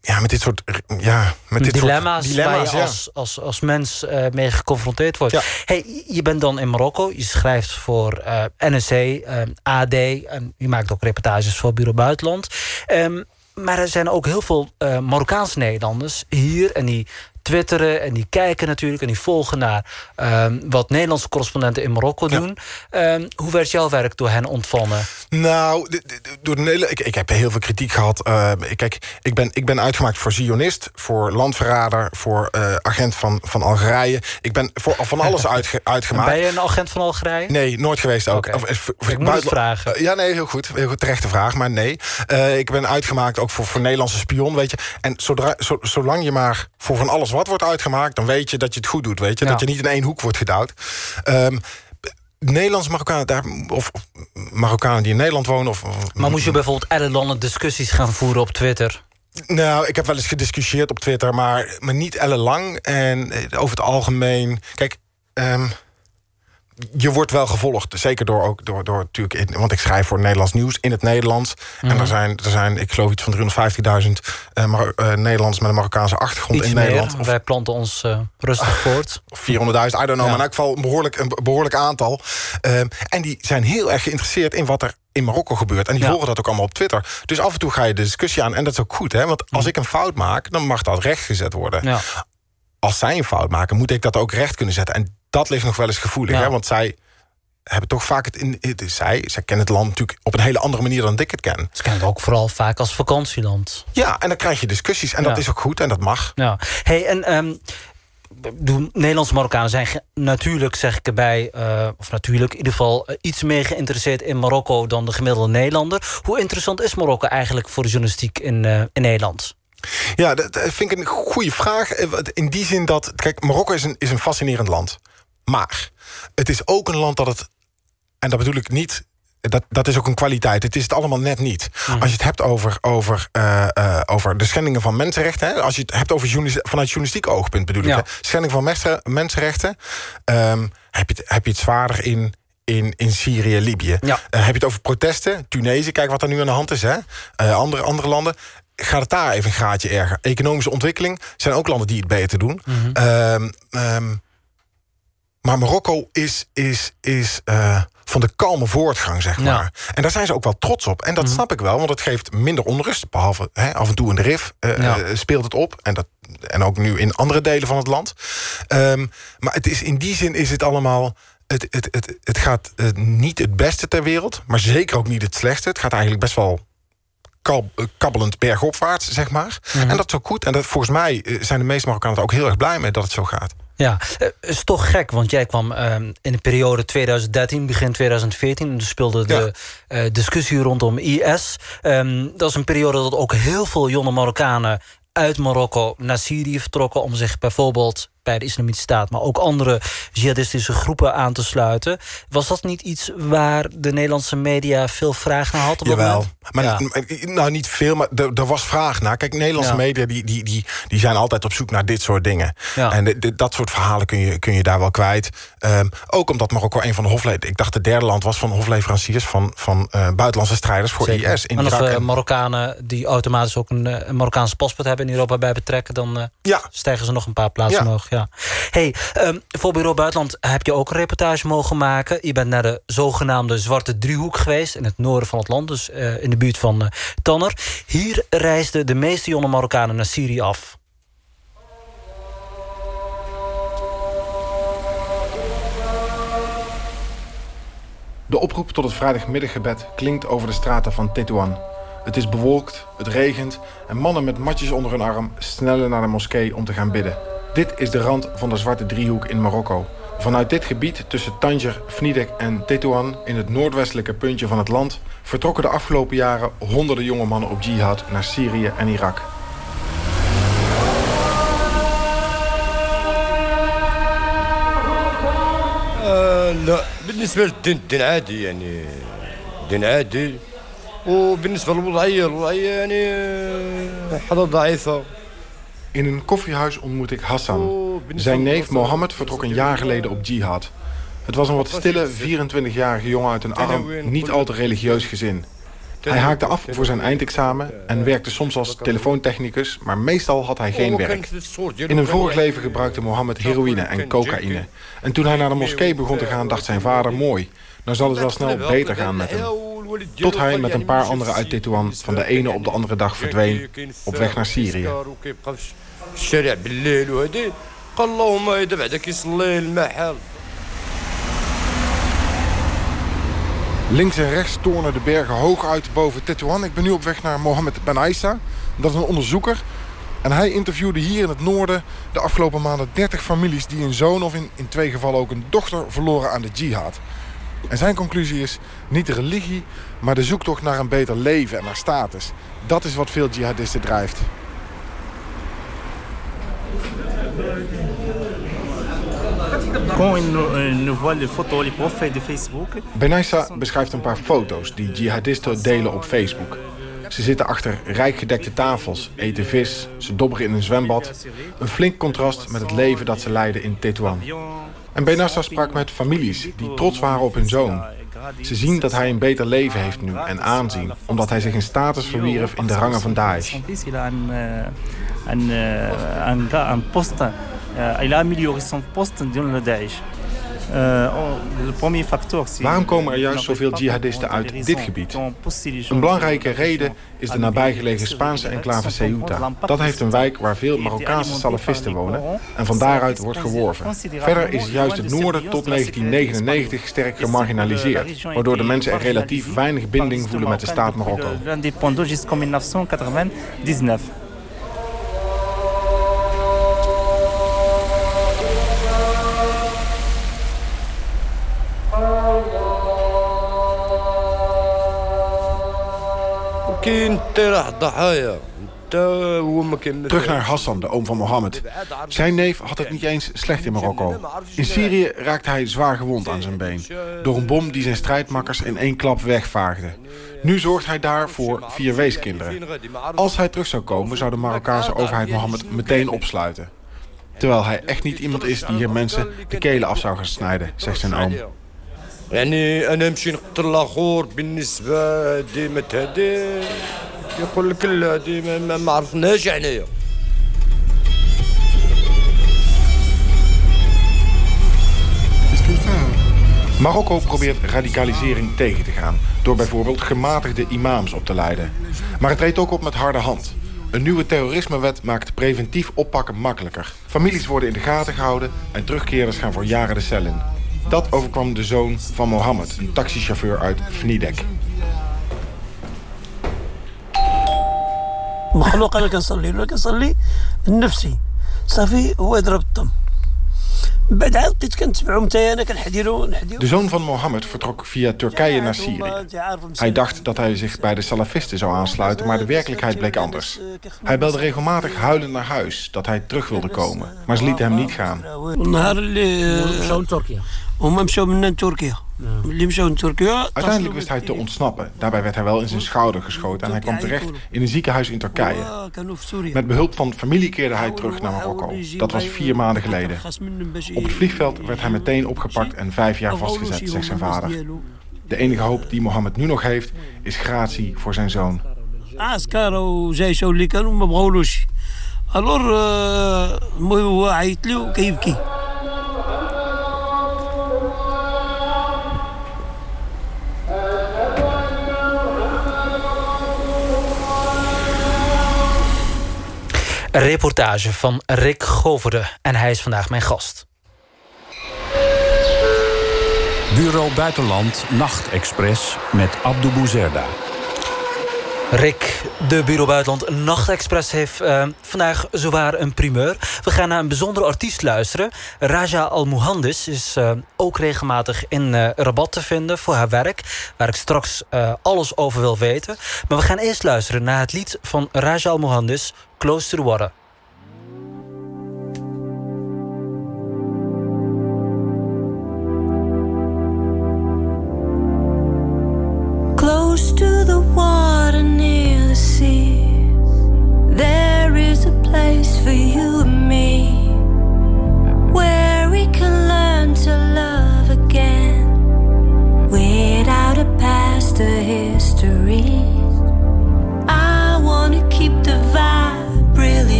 ja, met dit soort... Ja, met dit dilemma's, soort dilemma's. waar je ja. als, als, als mens eh, mee geconfronteerd wordt. Ja. Hey, je bent dan in Marokko, je schrijft voor eh NRC, eh, AD... en je maakt ook reportages voor Bureau Buitenland. Ehm, maar er zijn ook heel veel Marokkaanse Nederlanders hier... en die twitteren en die kijken natuurlijk... en die volgen naar ehm, wat Nederlandse correspondenten in Marokko Ja. doen. Ehm, hoe werd jouw werk door hen ontvangen? Nou, door de ik, ik heb heel veel kritiek gehad. Eh, kijk, ik ben, ik ben uitgemaakt voor Zionist, voor landverrader, voor eh, agent van, van Algerije. Ik ben voor van alles [laughs] uitge, uitgemaakt. Ben je een agent van Algerije? Nee, nooit geweest ook. Of, eh, Ik moet vragen. Ja, nee, heel goed. Heel goed. Terechte vraag, maar nee. Ik ben uitgemaakt ook voor, voor Nederlandse spion, weet je. En zodra, zo, zolang je maar voor van alles wat wordt uitgemaakt... dan weet je dat je het goed doet, weet je. Ja. Dat je niet in één hoek wordt gedouwd. Ehm Nederlandse Marokkanen, daar, of Marokkanen die in Nederland wonen... Of, Maar moest je bijvoorbeeld ellenlange discussies gaan voeren op Twitter? nou, ik heb wel eens gediscussieerd op Twitter, maar, maar niet ellenlang. En eh, over het algemeen. Kijk, ehm, je wordt wel gevolgd. Zeker door ook door, door natuurlijk. In, want ik schrijf voor Nederlands nieuws in het Nederlands. Mhm. En er zijn, er zijn, ik geloof iets van 350.000 eh, Mar- eh, Nederlanders met een Marokkaanse achtergrond Iets in meer. Nederland. Of Wij planten ons eh, rustig voort. of 400.000, I don't know. Ja. Maar in elk geval een behoorlijk, een behoorlijk aantal. Ehm, en die zijn heel erg geïnteresseerd in wat er in Marokko gebeurt. En die Ja. volgen dat ook allemaal op Twitter. Dus af en toe ga je de discussie aan. En dat is ook goed, hè? Want als ik een fout maak, dan mag dat rechtgezet worden. Ja. Als zij een fout maken, moet ik dat ook recht kunnen zetten. En dat ligt nog wel eens gevoelig, Ja. hè? Want zij hebben toch vaak het in. Het is zij, zij kennen het land natuurlijk op een hele andere manier dan ik het ken. Ze kennen het ook vooral vaak als vakantieland. Ja, en dan krijg je discussies. En dat is ook goed en dat mag. Ja. Hey, en bedoel, Nederlandse Marokkanen zijn natuurlijk, zeg ik erbij... eh, of natuurlijk, in ieder geval eh, iets meer geïnteresseerd in Marokko... dan de gemiddelde Nederlander. Hoe interessant is Marokko eigenlijk voor de journalistiek in, eh, in Nederland? Ja, dat vind ik een goede vraag. Eh, In die zin dat. Kijk, Marokko is een, is een fascinerend land. Maar het is ook een land dat het. En dat bedoel ik niet. Dat, dat is ook een kwaliteit. Het is het allemaal net niet. Als je het hebt over, over, eh, eh, over de schendingen van mensenrechten. Hè, als je het hebt over vanuit journalistiek oogpunt bedoel Ja. ik. Hè, schending van mensen- mensenrechten. ehm, heb, je het, heb je het zwaarder in. In, in Syrië, Libië. Ja. Heb je het over protesten? Tunesië, kijk wat er nu aan de hand is. Hè? Andere, andere landen. Gaat het daar even een graadje erger? Economische ontwikkeling zijn ook landen die het beter doen. Ehm, ehm, maar Marokko is, is, is eh, van de kalme voortgang, zeg Ja. maar. En daar zijn ze ook wel trots op. En dat snap ik wel, want het geeft minder onrust. Behalve hè, af en toe in de RIF eh, Ja. eh, speelt het op. En, dat, en ook nu in andere delen van het land. Ehm, maar het is, in die zin is het allemaal... Het, het, het, het gaat niet het beste ter wereld, maar zeker ook niet het slechtste. Het gaat eigenlijk best wel kabbelend bergopwaarts, zeg maar. En dat is ook goed. En dat, volgens mij eh, zijn de meeste Marokkanen er ook heel erg blij mee dat het zo gaat. Ja, eh, is toch gek, want jij kwam ehm, in de periode 2013, begin 2014... en er speelde de eh, discussie rondom IS. Ehm, dat is een periode dat ook heel veel jonge Marokkanen uit Marokko naar Syrië vertrokken... om zich bijvoorbeeld bij de Islamitische Staat... maar ook andere jihadistische groepen aan te sluiten. Was dat niet iets waar de Nederlandse media veel vraag naar had? Op Jawel. moment? Maar, Ja. nou, niet veel, maar er, was vraag naar. Kijk, Nederlandse Ja. media die, die, die, die zijn altijd op zoek naar dit soort dingen. Ja. En de- de- dat soort verhalen kun je, kun je daar wel kwijt. Ehm, ook omdat Marokko een van de hofleveranciers... Ik dacht het derde land was van hofleveranciers... van, van eh, buitenlandse strijders voor Zeker. IS in en als Irak. we en- Marokkanen die automatisch ook een, eh, een Marokkaans paspoort hebben... in Europa bij betrekken, dan eh, stijgen ze nog een paar plaatsen omhoog. Ja. Hey, ehm, voor Bureau Buitenland heb je ook een reportage mogen maken. Je bent naar de zogenaamde Zwarte Driehoek geweest... in het noorden van het land, dus eh, in de buurt van eh, Tanner. Hier reisden de meeste jonge Marokkanen naar Syrië af. De oproep tot het vrijdagmiddaggebed klinkt over de straten van Tetuan. Het is bewolkt, het regent en mannen met matjes onder hun arm snellen naar de moskee om te gaan bidden. Dit is de rand van de Zwarte Driehoek in Marokko. Vanuit dit gebied tussen Tanger, Fnidek en Tetuan in het noordwestelijke puntje van het land vertrokken de afgelopen jaren honderden jonge mannen op jihad naar Syrië en Irak. آه لا بالنسبة للدين الدين عادي يعني دين عادي وبالنسبة للوضعية الوضعية يعني آه، حالة ضعيفة in een koffiehuis ontmoet ik Hassan. Zijn neef Mohammed vertrok een jaar geleden op jihad. Het was een wat stille 24-jarige jongen uit een arm, niet al te religieus gezin. Hij haakte af voor zijn eindexamen en werkte soms als telefoontechnicus, maar meestal had hij geen werk. In een vorig leven gebruikte Mohammed heroïne en cocaïne. En toen hij naar de moskee begon te gaan, dacht zijn vader mooi. Nou zal het wel snel beter gaan met hem. Tot hij met een paar anderen uit Tetuan van de ene op de andere dag verdween op weg naar Syrië. الشارع بالليل وهادي قال اللهم اذا بعدا كيصلي المحل Links en rechts tornen de bergen hoog uit boven Tetuan. Ik ben nu op weg naar Mohammed Ben Aissa. Dat is een onderzoeker. En hij interviewde hier in het noorden de afgelopen maanden 30 families... die een zoon of in, in twee gevallen ook een dochter verloren aan de jihad. En zijn conclusie is niet de religie, maar de zoektocht naar een beter leven en naar status. Dat is wat veel jihadisten drijft. De Facebook, Benaissa beschrijft een paar foto's die jihadisten delen op Facebook. Ze zitten achter rijk gedekte tafels, eten vis, ze dobberen in een zwembad. Een flink contrast met het leven dat ze leiden in Tetuan. En Benassa sprak met families die trots waren op hun zoon. Ze zien dat hij een beter leven heeft nu en aanzien... omdat hij zich een status verwierf in de rangen van Daesh. Euh, oh, le premier facteur, c'est- Waarom komen er juist zoveel jihadisten uit dit gebied? Een belangrijke reden is de nabijgelegen Spaanse enclave Ceuta. Dat heeft een wijk waar veel Marokkaanse salafisten wonen en van daaruit wordt geworven. Verder is juist het noorden tot 1999 sterk gemarginaliseerd, waardoor de mensen er relatief weinig binding voelen met de staat Marokko. Terug naar Hassan, de oom van Mohammed. Zijn neef had het niet eens slecht in Marokko. In Syrië raakte hij zwaar gewond aan zijn been. Door een bom die zijn strijdmakkers in één klap wegvaagde. Nu zorgt hij daar voor vier weeskinderen. Als hij terug zou komen, zou de Marokkaanse overheid Mohammed meteen opsluiten. Terwijl hij echt niet iemand is die hier mensen de kelen af zou gaan snijden, zegt zijn oom. يعني انا نمشي نقتل الاخر بالنسبه هادي ما هادي يقول لك لا هادي ما- ما- ما عرفناش عنايا Marokko probeert radicalisering tegen te gaan... door bijvoorbeeld gematigde imams op te leiden. Maar het treedt ook op met harde hand. Een nieuwe terrorismewet maakt preventief oppakken makkelijker. Families worden in de gaten gehouden... en terugkeerders gaan voor jaren de cel in. Dat overkwam de zoon van Mohammed, een taxichauffeur uit Vnidek. مخلوق انا كنصلي له كنصلي لنفسي صافي هو يضرب الطم de zoon van Mohammed vertrok via Turkije naar Syrië. Hij dacht dat hij zich bij de salafisten zou aansluiten, maar de werkelijkheid bleek anders. Hij belde regelmatig huilend naar huis dat hij terug wilde komen, maar ze lieten hem niet gaan. Turkije. Uiteindelijk wist hij te ontsnappen. Daarbij werd hij wel in zijn schouder geschoten en hij kwam terecht in een ziekenhuis in Turkije. Met behulp van familie keerde hij terug naar Marokko. Dat was vier maanden geleden. Op het vliegveld werd hij meteen opgepakt en vijf jaar vastgezet, zegt zijn vader. De enige hoop die Mohammed nu nog heeft, is gratie voor zijn zoon. Alors, Reportage van Rick Goverde en hij is vandaag mijn gast. Bureau Buitenland Nachtexpress met Abdou Bouzerda. Rick, de Bureau Buitenland Nachtexpress heeft eh, vandaag zowaar een primeur. We gaan naar een bijzondere artiest luisteren. Raja Almuhandis is eh, ook regelmatig in uh, Rabat te vinden voor haar werk... waar ik straks alles over wil weten. Maar we gaan eerst luisteren naar het lied van Raja Al-Muhandis, Close to the Water.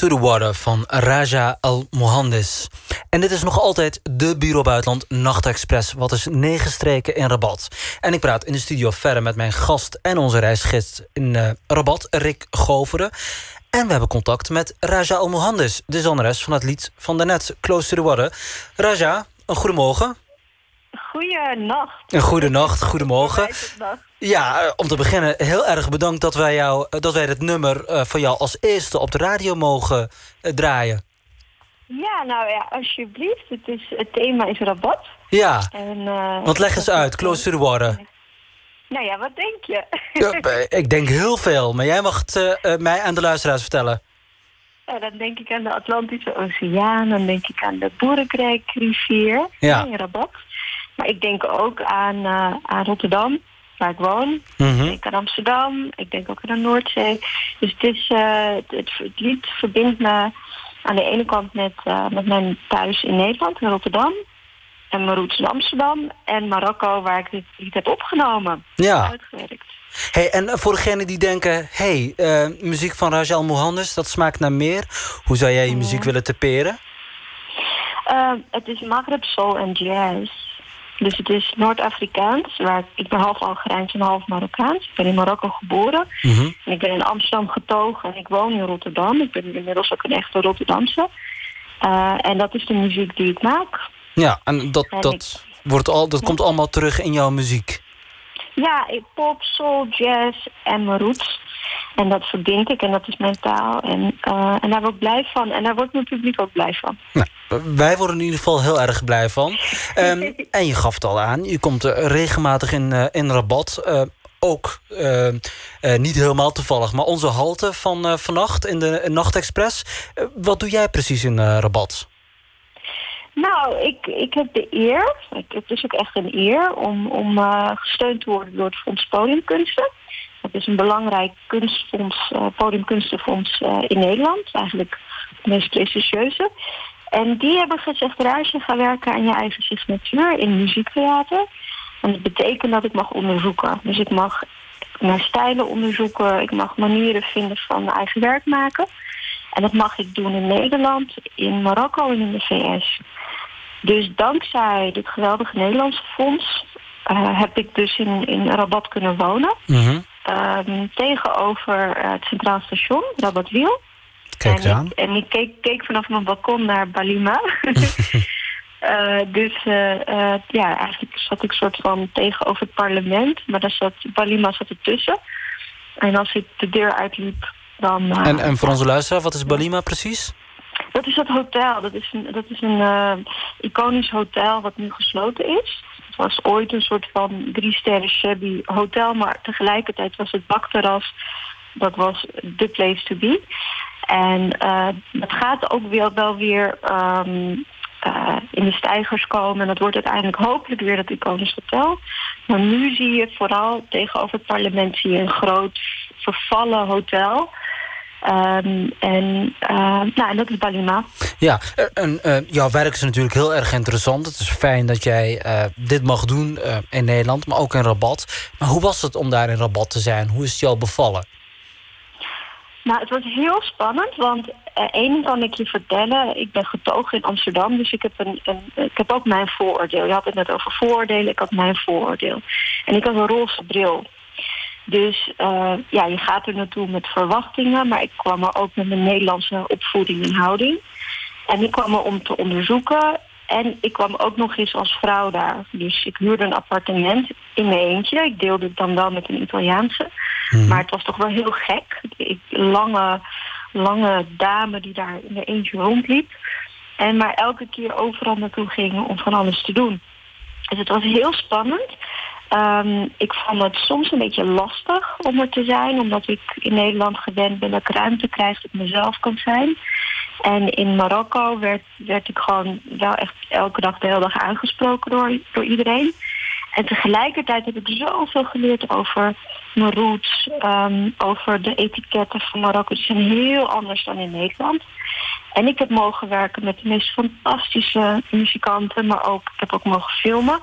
to the Water van Raja Al-Mohandes. En dit is nog altijd de Bureau Buitenland Nachtexpress. Wat is negen streken in Rabat. En ik praat in de studio verder met mijn gast en onze reisgids in eh, Rabat, Rick Goveren. En we hebben contact met Raja Al-Mohandes, de zangeres van het lied van daarnet, Close to the Water. Raja, een goedemorgen. Goeienacht. Een goede nacht, goedemorgen. Ja, eh, om te beginnen heel erg bedankt dat wij, jou, eh, dat wij het nummer eh, van jou als eerste op de radio mogen draaien. Ja, nou ja, alsjeblieft. Het, het thema is rabat. Ja, en, uh, want leg eens uit, Close to the Nou ja, wat denk je? Ja, ik denk heel veel, maar jij mag het mij aan de luisteraars vertellen. Dan denk ik aan de Atlantische Oceaan, dan denk ik aan de Boerenkrijkrivier ja. in Rabat. Maar ik denk ook aan, aan Rotterdam, waar ik woon. Mhm. Ik denk aan Amsterdam. Ik denk ook aan de Noordzee. Dus het, is, eh, het, lied verbindt me aan de ene kant met, eh, met mijn thuis in Nederland, in Rotterdam. En mijn roots in Amsterdam. En Marokko, waar ik dit lied heb opgenomen. Ja. Uitgewerkt. Hey, en voor degenen die denken... hey, eh, muziek van Rajal Mohandes, dat smaakt naar meer. Hoe zou jij je muziek willen typeren? Het is Maghreb Soul en Jazz. Dus het is Noord-Afrikaans. Waar ik, ben half Algerijns en half Marokkaans. Ik ben in Marokko geboren. Mhm. En ik ben in Amsterdam getogen en ik woon in Rotterdam. Ik ben inmiddels ook een echte Rotterdamse. Eh, en dat is de muziek die ik maak. Ja, en dat, En dat, wordt al, dat komt allemaal terug in jouw muziek. Ja, ik- pop, soul, jazz en roots. En dat verbind ik en dat is mijn taal. En, eh, en daar word ik blij van. En daar wordt mijn publiek ook blij van. Nou, wij worden in ieder geval heel erg blij van. Ehm, [laughs] en je gaf het al aan, je komt eh, regelmatig in, eh, in Rabat. Ook niet helemaal toevallig, maar onze halte van vannacht in de Nachtexpress. Wat doe jij precies in Rabat? Nou, ik, ik heb de eer, het is ook echt een eer, om, om gesteund te worden door het Fonds Podiumkunsten. Dat is een belangrijk kunstfonds, eh, podiumkunstenfonds eh, in Nederland. Eigenlijk het meest prestigieuze. En die hebben gezegd, Rage, ga werken aan je eigen signatuur in muziektheater. En dat betekent dat ik mag onderzoeken. Dus ik mag mijn stijlen onderzoeken. Ik mag manieren vinden van mijn eigen werk maken. En dat mag ik doen in Nederland, in Marokko en in de VS. Dus dankzij dit geweldige Nederlandse fonds eh, heb ik dus in, in Rabat kunnen wonen. Ehm, tegenover eh, het Centraal Station, Rabat Wiel. Kijk en ik, en ik keek, keek vanaf mijn balkon naar Balima. [laughs] Eh, dus eh, ja, eigenlijk zat ik soort van tegenover het parlement. Maar daar zat, Balima zat ertussen. En als ik de deur uitliep, dan... En, en voor onze luisteraar, wat is Balima precies? dat is het hotel. Dat is een, dat is een iconisch hotel wat nu gesloten is. Was ooit een soort van drie sterren shabby hotel, maar tegelijkertijd was het bakterras. Dat was the place to be. En eh dat gaat ook wel, wel weer ehm, eh, in de stijgers komen. En dat wordt uiteindelijk hopelijk weer dat iconisch hotel. Maar nu zie je vooral tegenover het parlement zie je een groot vervallen hotel. Ehm, en, eh, nou, en dat is Balima. Ja, eh, en, eh, jouw werk is natuurlijk heel erg interessant. Het is fijn dat jij dit mag doen in Nederland, maar ook in Rabat. Maar hoe was het om daar in Rabat te zijn? Hoe is het jou bevallen? Nou, het was heel spannend, want één kan ik je vertellen. Ik ben getogen in Amsterdam, dus ik heb, een, een, ik heb ook mijn vooroordeel. Je had het net over vooroordelen, ik had mijn vooroordeel. En ik had een roze bril. Dus eh, ja, je gaat er naartoe met verwachtingen, maar ik kwam er ook met mijn Nederlandse opvoeding en houding. En ik kwam er om te onderzoeken en ik kwam ook nog eens als vrouw daar. Dus ik huurde een appartement in mijn eentje. Ik deelde het dan wel met een Italiaanse. Maar het was toch wel heel gek. Ik, lange, lange dame die daar in haar eentje rondliep. En maar elke keer overal naartoe ging om van alles te doen. Dus het was heel spannend. Ehm, ik vond het soms een beetje lastig om er te zijn, omdat ik in Nederland gewend ben dat ik ruimte krijg dat ik mezelf kan zijn. En in Marokko werd, werd ik gewoon wel echt elke dag de hele dag aangesproken door, door iedereen. En tegelijkertijd heb ik zoveel geleerd over mijn roots, ehm, over de etiketten van Marokko. Die zijn heel anders dan in Nederland. En ik heb mogen werken met de meest fantastische muzikanten, maar ook, ik heb ook mogen filmen.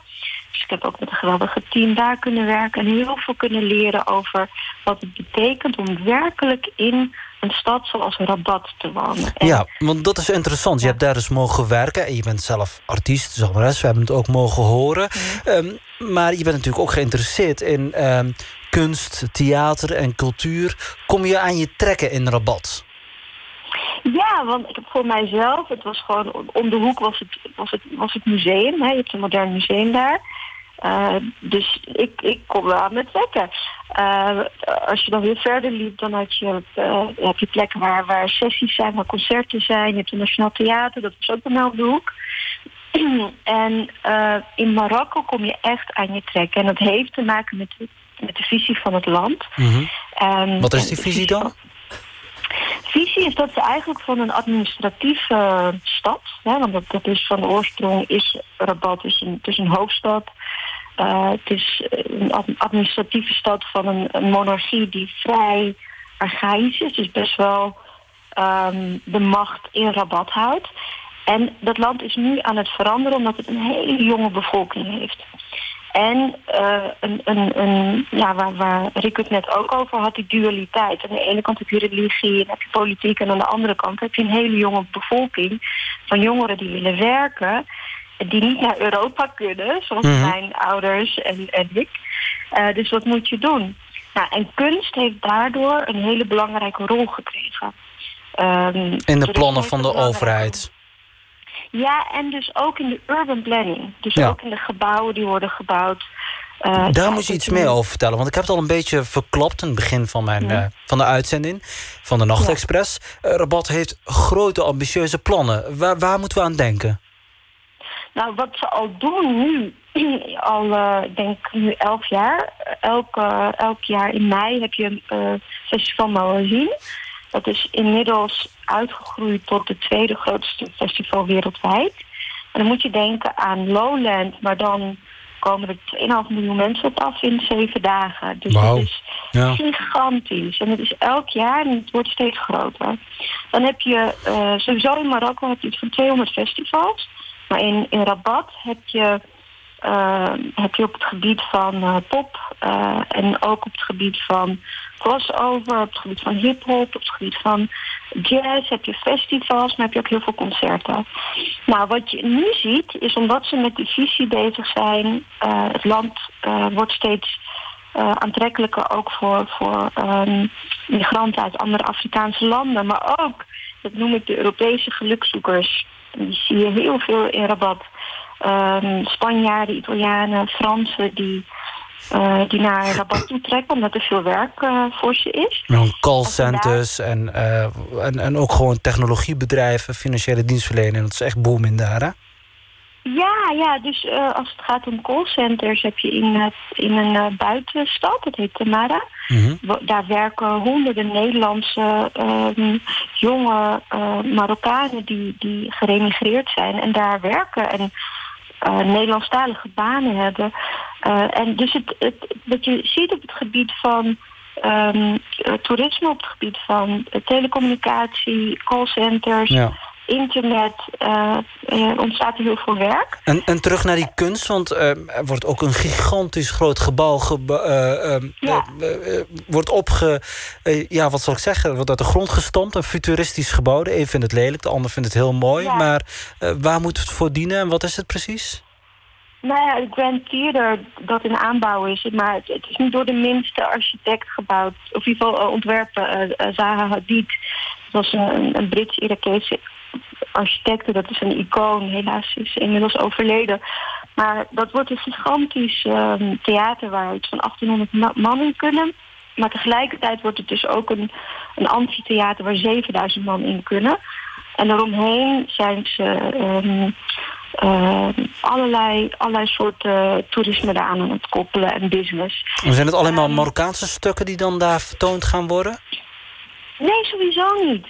Dus ik heb ook met een geweldige team daar kunnen werken en heel veel kunnen leren over wat het betekent om werkelijk in een stad zoals Rabat te wonen. En Ja, want dat is interessant. Je hebt daar dus mogen werken. En je bent zelf artiest, zangeres. We hebben het ook mogen horen. Ehm, maar je bent natuurlijk ook geïnteresseerd in ehm, kunst, theater en cultuur. Kom je aan je trekken in Rabat? Ja, want ik heb voor mijzelf, het was gewoon om de hoek was het, was het, was het museum. Hè? Je hebt een modern museum daar. Eh, dus ik, ik kom wel aan mijn trekken. Eh, als je dan weer verder liep, dan had je, eh, heb je plekken waar, waar sessies zijn, waar concerten zijn. Je hebt het Nationaal Theater, dat is ook bij mij op de hoek. [clears throat] en in Marokko kom je echt aan je trek. En dat heeft te maken met de, met de visie van het land. En- Wat is die visie dan? Visie is dat ze eigenlijk van een administratieve eh, stad, hè, want dat, is van oorsprong is Rabat is een, het is een hoofdstad. Eh, het is een ad- administratieve stad van een, een monarchie die vrij archaïs is, dus best wel ehm, de macht in Rabat houdt. En dat land is nu aan het veranderen omdat het een hele jonge bevolking heeft. En eh, een, een, een, ja, waar, waar Rick het net ook over had, die dualiteit. Aan de ene kant heb je religie en heb je politiek... en aan de andere kant heb je een hele jonge bevolking van jongeren die willen werken... die niet naar Europa kunnen, zoals Mhm. mijn ouders en, en ik. Eh, dus wat moet je doen? Nou, en kunst heeft daardoor een hele belangrijke rol gekregen. Ehm, In de plannen van de overheid. Ja, en dus ook in de urban planning. Dus Ja. ook in de gebouwen die worden gebouwd. Eh, Daar ja, moet je iets meer over vertellen. Want ik heb het al een beetje verklapt in het begin van, mijn, eh, van de uitzending. Van de Nachtexpress. Eh, Rabat heeft grote ambitieuze plannen. Waar, waar moeten we aan denken? Nou, wat ze al doen nu, [clears throat] al ik denk nu elf jaar. Elk, elk jaar in mei heb je een festival Mawazin. Dat is inmiddels uitgegroeid tot de tweede grootste festival wereldwijd. En dan moet je denken aan Lowland, maar dan komen er 2,5 miljoen mensen op af in zeven dagen. Dus Wauw. dat is Ja. gigantisch. En het is elk jaar en het wordt steeds groter. Dan heb je eh, sowieso in Marokko heb je iets van 200 festivals. Maar in, in Rabat heb je, heb je op het gebied van eh, pop eh, en ook op het gebied van crossover, op het gebied van hip-hop, op het gebied van jazz heb je festivals, maar heb je ook heel veel concerten. Nou, wat je nu ziet, is omdat ze met die visie bezig zijn, eh, het land wordt steeds aantrekkelijker ook voor, voor ehm, migranten uit andere Afrikaanse landen, maar ook, dat noem ik de Europese gelukzoekers. Die zie je heel veel in Rabat. Ehm, Spanjaarden, Italianen, Fransen die, eh, die naar Rabat toe trekken omdat er veel werk eh, voor ze is. Callcenters en, eh, en, en ook gewoon technologiebedrijven, financiële dienstverlening. Dat is echt booming daar, hè? Ja, ja, dus als het gaat om callcenters heb je in, eh, in een buitenstad, dat heet Tamara. Wa- Daar werken honderden Nederlandse ehm, jonge Marokkanen die, die geremigreerd zijn en daar werken en eh, Nederlandstalige banen hebben. Eh, en dus het, het, wat je ziet op het gebied van ehm, eh, toerisme, op het gebied van telecommunicatie, callcenters, Ja. Internet, eh, eh, ontstaat er heel veel werk. En, en terug naar die kunst, want eh, er wordt ook een gigantisch groot gebouw... eh, Ja. wordt opge... ja, wat zal ik zeggen? Wordt uit de grond gestampt, een futuristisch gebouw. De een vindt het lelijk, de ander vindt het heel mooi. Ja. Maar waar moet het voor dienen en wat is het precies? Nou ja, het Grand Theater dat in aanbouw is, maar het, het is niet door de minste architect gebouwd. Of in ieder geval ontwerpen. Zaha Hadid, dat was een, een Brits-Irakese architect. Dat is een icoon, helaas is ze inmiddels overleden. Maar dat wordt een gigantisch ehm, theater waar iets van 1800 ma- man in kunnen. Maar tegelijkertijd wordt het dus ook een, een amphitheater waar 7000 man in kunnen. En daaromheen zijn ze ehm, eh, allerlei, allerlei soorten toerisme daaraan aan het koppelen en business. En zijn het alleen maar Marokkaanse stukken die dan daar vertoond gaan worden? Nee, sowieso niet.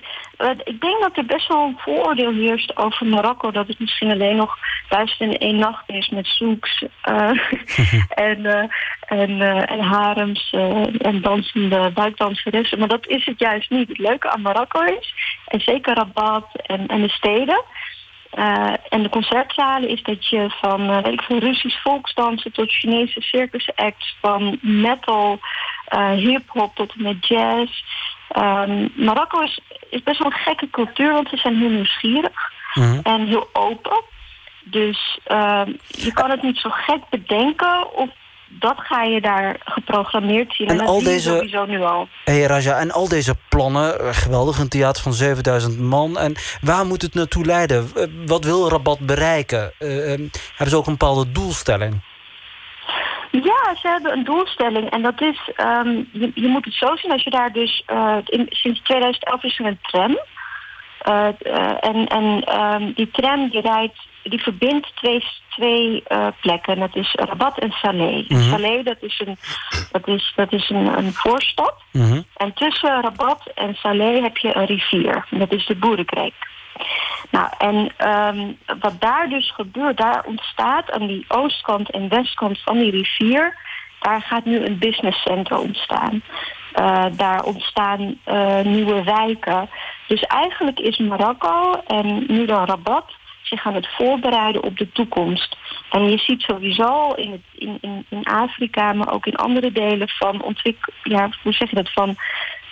Ik denk dat er best wel een vooroordeel heerst over Marokko. Dat het misschien alleen nog duizend en één nacht is met zoeks eh, [laughs] en, eh, en, eh, en harems en dansende buikdanseressen. Maar dat is het juist niet. Het leuke aan Marokko is, en zeker Rabat en, en de steden... en de concertzalen is dat je van weet ik veel, Russisch volksdansen tot Chinese circus acts, van metal, hip-hop tot en met jazz. Ehm, Marokko is, is best wel een gekke cultuur, want ze zijn heel nieuwsgierig en heel open. Dus ehm, je kan het niet zo gek bedenken of dat ga je daar geprogrammeerd zien. En dat al deze- sowieso nu al. Hey Raja, en al deze plannen, eh, geweldig, een theater van 7000 man. En waar moet het naartoe leiden? Eh, Wat wil Rabat bereiken? Eh, hebben ze ook een bepaalde doelstelling? Ja, ze hebben een doelstelling en dat is, ehm, je, je moet het zo zien als je daar dus, eh, in, sinds 2011 is er een tram. Eh, en en ehm, die tram die rijdt, die verbindt twee, twee plekken. Dat is Rabat en Saleh. Mhm. Saleh dat is een, dat is, dat is een, een voorstad. Mhm. En tussen Rabat en Saleh heb je een rivier. Dat is de Boerenkreek. Nou, en ehm, wat daar dus gebeurt, daar ontstaat aan die oostkant en westkant van die rivier, daar gaat nu een businesscentrum ontstaan. Eh, daar ontstaan eh, nieuwe wijken. Dus eigenlijk is Marokko en nu dan Rabat zich aan het voorbereiden op de toekomst. En je ziet sowieso in, het, in, in, in Afrika, maar ook in andere delen van ontwikkeling, ja, hoe zeg je dat, van,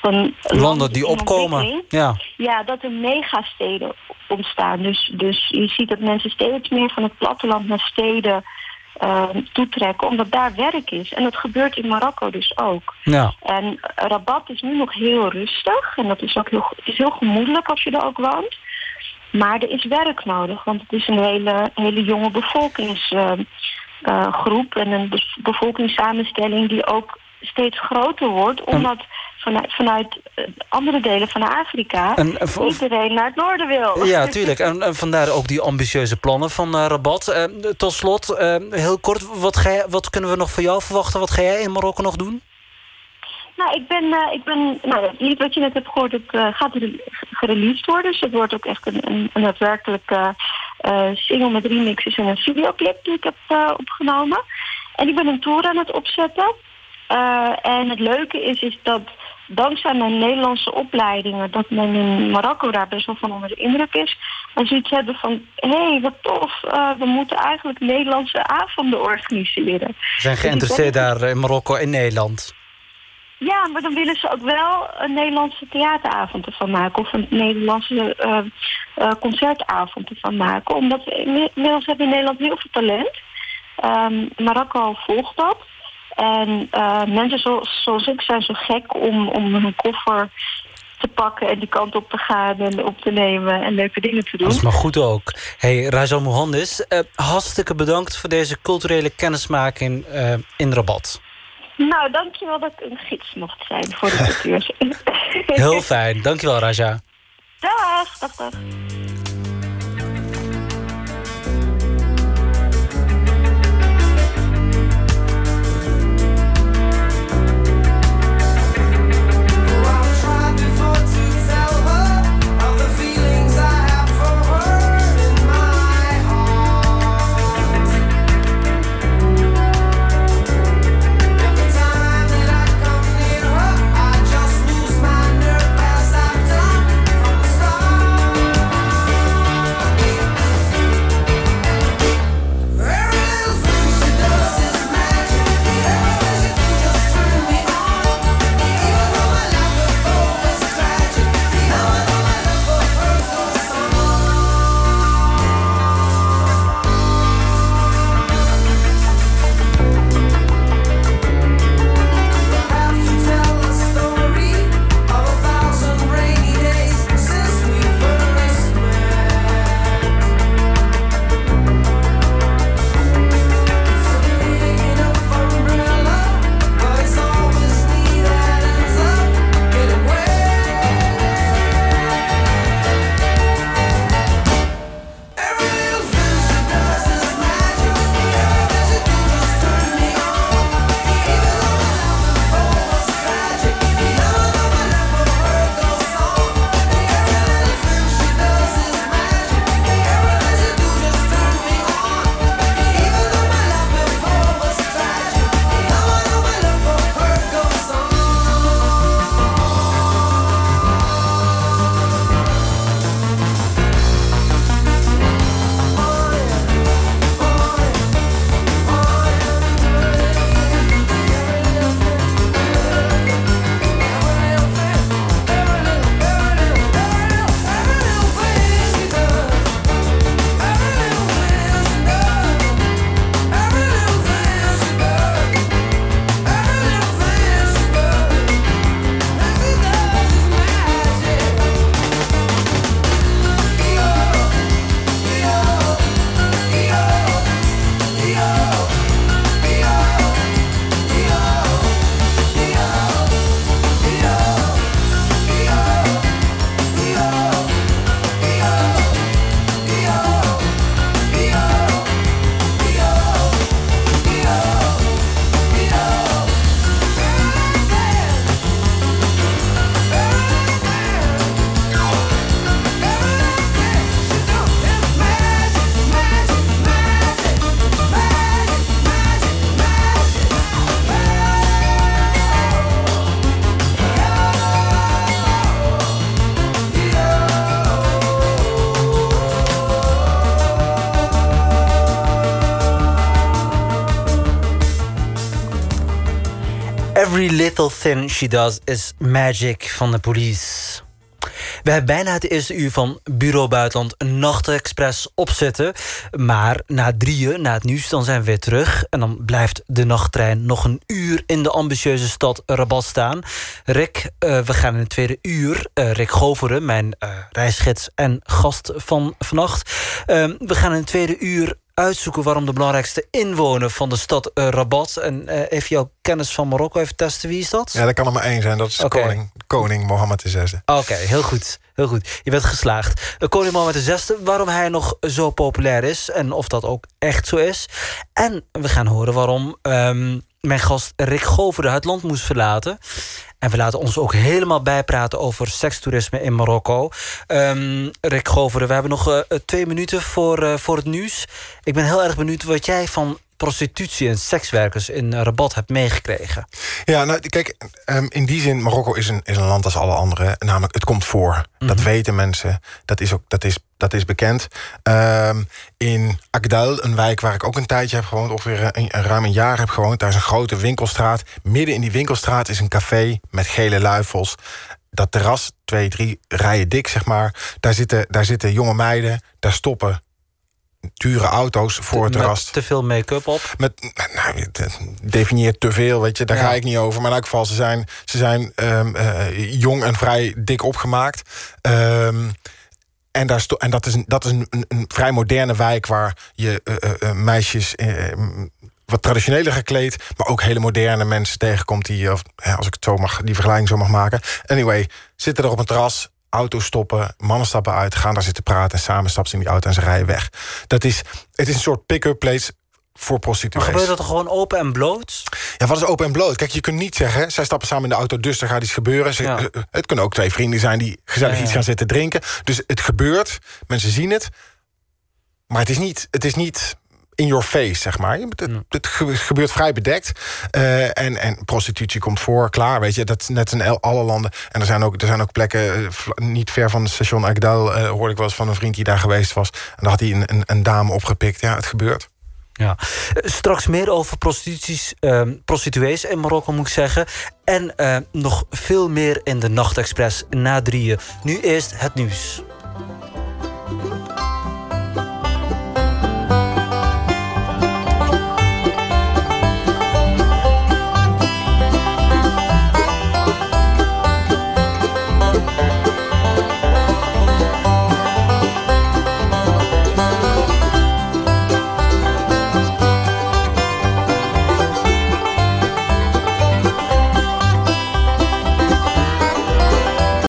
van Landen die opkomen. Ja. Ja, dat er megasteden ontstaan. Dus, dus je ziet dat mensen steeds meer van het platteland naar steden eh, toetrekken, omdat daar werk is. En dat gebeurt in Marokko dus ook. Ja. En Rabat is nu nog heel rustig en dat is ook heel, het is heel gemoedelijk als je er ook woont. Maar er is werk nodig, want het is een hele, hele jonge bevolkingsgroep en een be- bevolkingssamenstelling die ook steeds groter wordt, omdat vanuit, vanuit eh, andere delen van Afrika En, eh, voor- iedereen naar het noorden wil. [laughs] Ja, tuurlijk. En, en vandaar ook die ambitieuze plannen van eh, Rabat. Tot slot, heel kort, wat, ga wat kunnen we nog van jou verwachten? Wat ga jij in Marokko nog doen? Nou, ik ben, eh, ik ben nou, wat je net hebt gehoord, het eh, gaat re- gereleased worden. Dus het wordt ook echt een, een, een daadwerkelijke single met remixes en een videoclip die ik heb opgenomen. En ik ben een tour aan het opzetten. En het leuke is, is dat dankzij mijn Nederlandse opleidingen, dat men in Marokko daar best wel van onder de indruk is. En zoiets hebben van, hé, hey, wat tof, eh, we moeten eigenlijk Nederlandse avonden organiseren. We zijn geïnteresseerd daar in Marokko en Nederland. Ja, maar dan willen ze ook wel een Nederlandse theateravond ervan maken. Of een Nederlandse eh, eh, concertavond ervan maken. Omdat we inmiddels hebben in Nederland heel veel talent. Ehm, Marokko volgt dat. En eh, mensen zoals, zoals ik zijn zo gek om, om hun koffer te pakken en die kant op te gaan en op te nemen en leuke dingen te doen. Dat is maar goed ook. Hey, Raja Mohandes, eh, hartstikke bedankt voor deze culturele kennismaking eh, in Rabat. Nou, dankjewel dat ik een gids mocht zijn voor de [laughs] cultuur. Heel fijn. Dankjewel, Raja. Dag, dag, dag. Little thing she does is magic van de police. We hebben bijna het eerste uur van Bureau Buitenland Nachtexpress opzetten. Maar na drieën, na het nieuws, dan zijn we weer terug. En dan blijft de nachttrein nog een uur in de ambitieuze stad Rabat staan. Rick, uh, we gaan in het tweede uur. Uh, Rick Goveren, mijn uh, reisgids en gast van vannacht. we gaan in het tweede uur uitzoeken waarom de belangrijkste inwoner van de stad uh, Rabat... en uh, even jouw kennis van Marokko even testen, wie is dat? Ja, dat kan er maar één zijn, dat is okay. koning, koning Mohammed VI. Oké, heel goed. Heel goed. Je bent geslaagd. Uh, koning Mohammed VI, waarom hij nog zo populair is... en of dat ook echt zo is. En we gaan horen waarom um, mijn gast Rick Goverde het land moest verlaten... En we laten ons ook helemaal bijpraten over sekstoerisme in Marokko. Um, Rick Goveren, we hebben nog uh, twee minuten voor, uh, voor het nieuws. Ik ben heel erg benieuwd wat jij van prostitutie en sekswerkers in Rabat hebt meegekregen. Ja, nou kijk, um, in die zin, Marokko is een, is een land als alle andere. Namelijk, het komt voor. Mm -hmm. Dat weten mensen. Dat is, ook, dat is, dat is bekend. Um, in Agdal, een wijk waar ik ook een tijdje heb gewoond... ongeveer een, een, ruim een jaar heb gewoond. Daar is een grote winkelstraat. Midden in die winkelstraat is een café met gele luifels dat terras, twee, drie rijen dik, zeg maar. Daar zitten, daar zitten jonge meiden, daar stoppen dure auto's voor het rast. te veel make-up op? Met, nou, definieert te veel, weet je. Daar ja. ga ik niet over. Maar in elk geval, ze zijn, ze zijn um, uh, jong en vrij dik opgemaakt. Um, en, daar en dat is, een, dat is een, een, vrij moderne wijk... waar je uh, uh, meisjes wat traditioneler gekleed... maar ook hele moderne mensen tegenkomt... die, als ik het zo mag, die vergelijking zo mag maken. Anyway, zitten er op een terras auto's stoppen, mannen stappen uit, gaan daar zitten praten... en samen stappen ze in die auto en ze rijden weg. Dat is, het is een soort pick-up place voor prostituees. Maar gebeurt dat gewoon open en bloot? Ja, wat is open en bloot? Kijk, je kunt niet zeggen... zij stappen samen in de auto, dus er gaat iets gebeuren. Ze, ja. Het kunnen ook twee vrienden zijn die gezellig ja, ja. iets gaan zitten drinken. Dus het gebeurt, mensen zien het. Maar het is niet... Het is niet in your face, zeg maar. Het, het gebeurt vrij bedekt. Uh, en, en prostitutie komt voor, klaar, weet je. Dat is net in alle landen. En er zijn ook, er zijn ook plekken, uh, niet ver van het station Agdal... Uh, hoorde ik wel eens van een vriend die daar geweest was. En dan had hij een, een, een dame opgepikt. Ja, het gebeurt. Ja. Straks meer over prostituties, uh, prostituees in Marokko, moet ik zeggen. En nog veel meer in de Nachtexpress na drieën. Nu eerst het nieuws.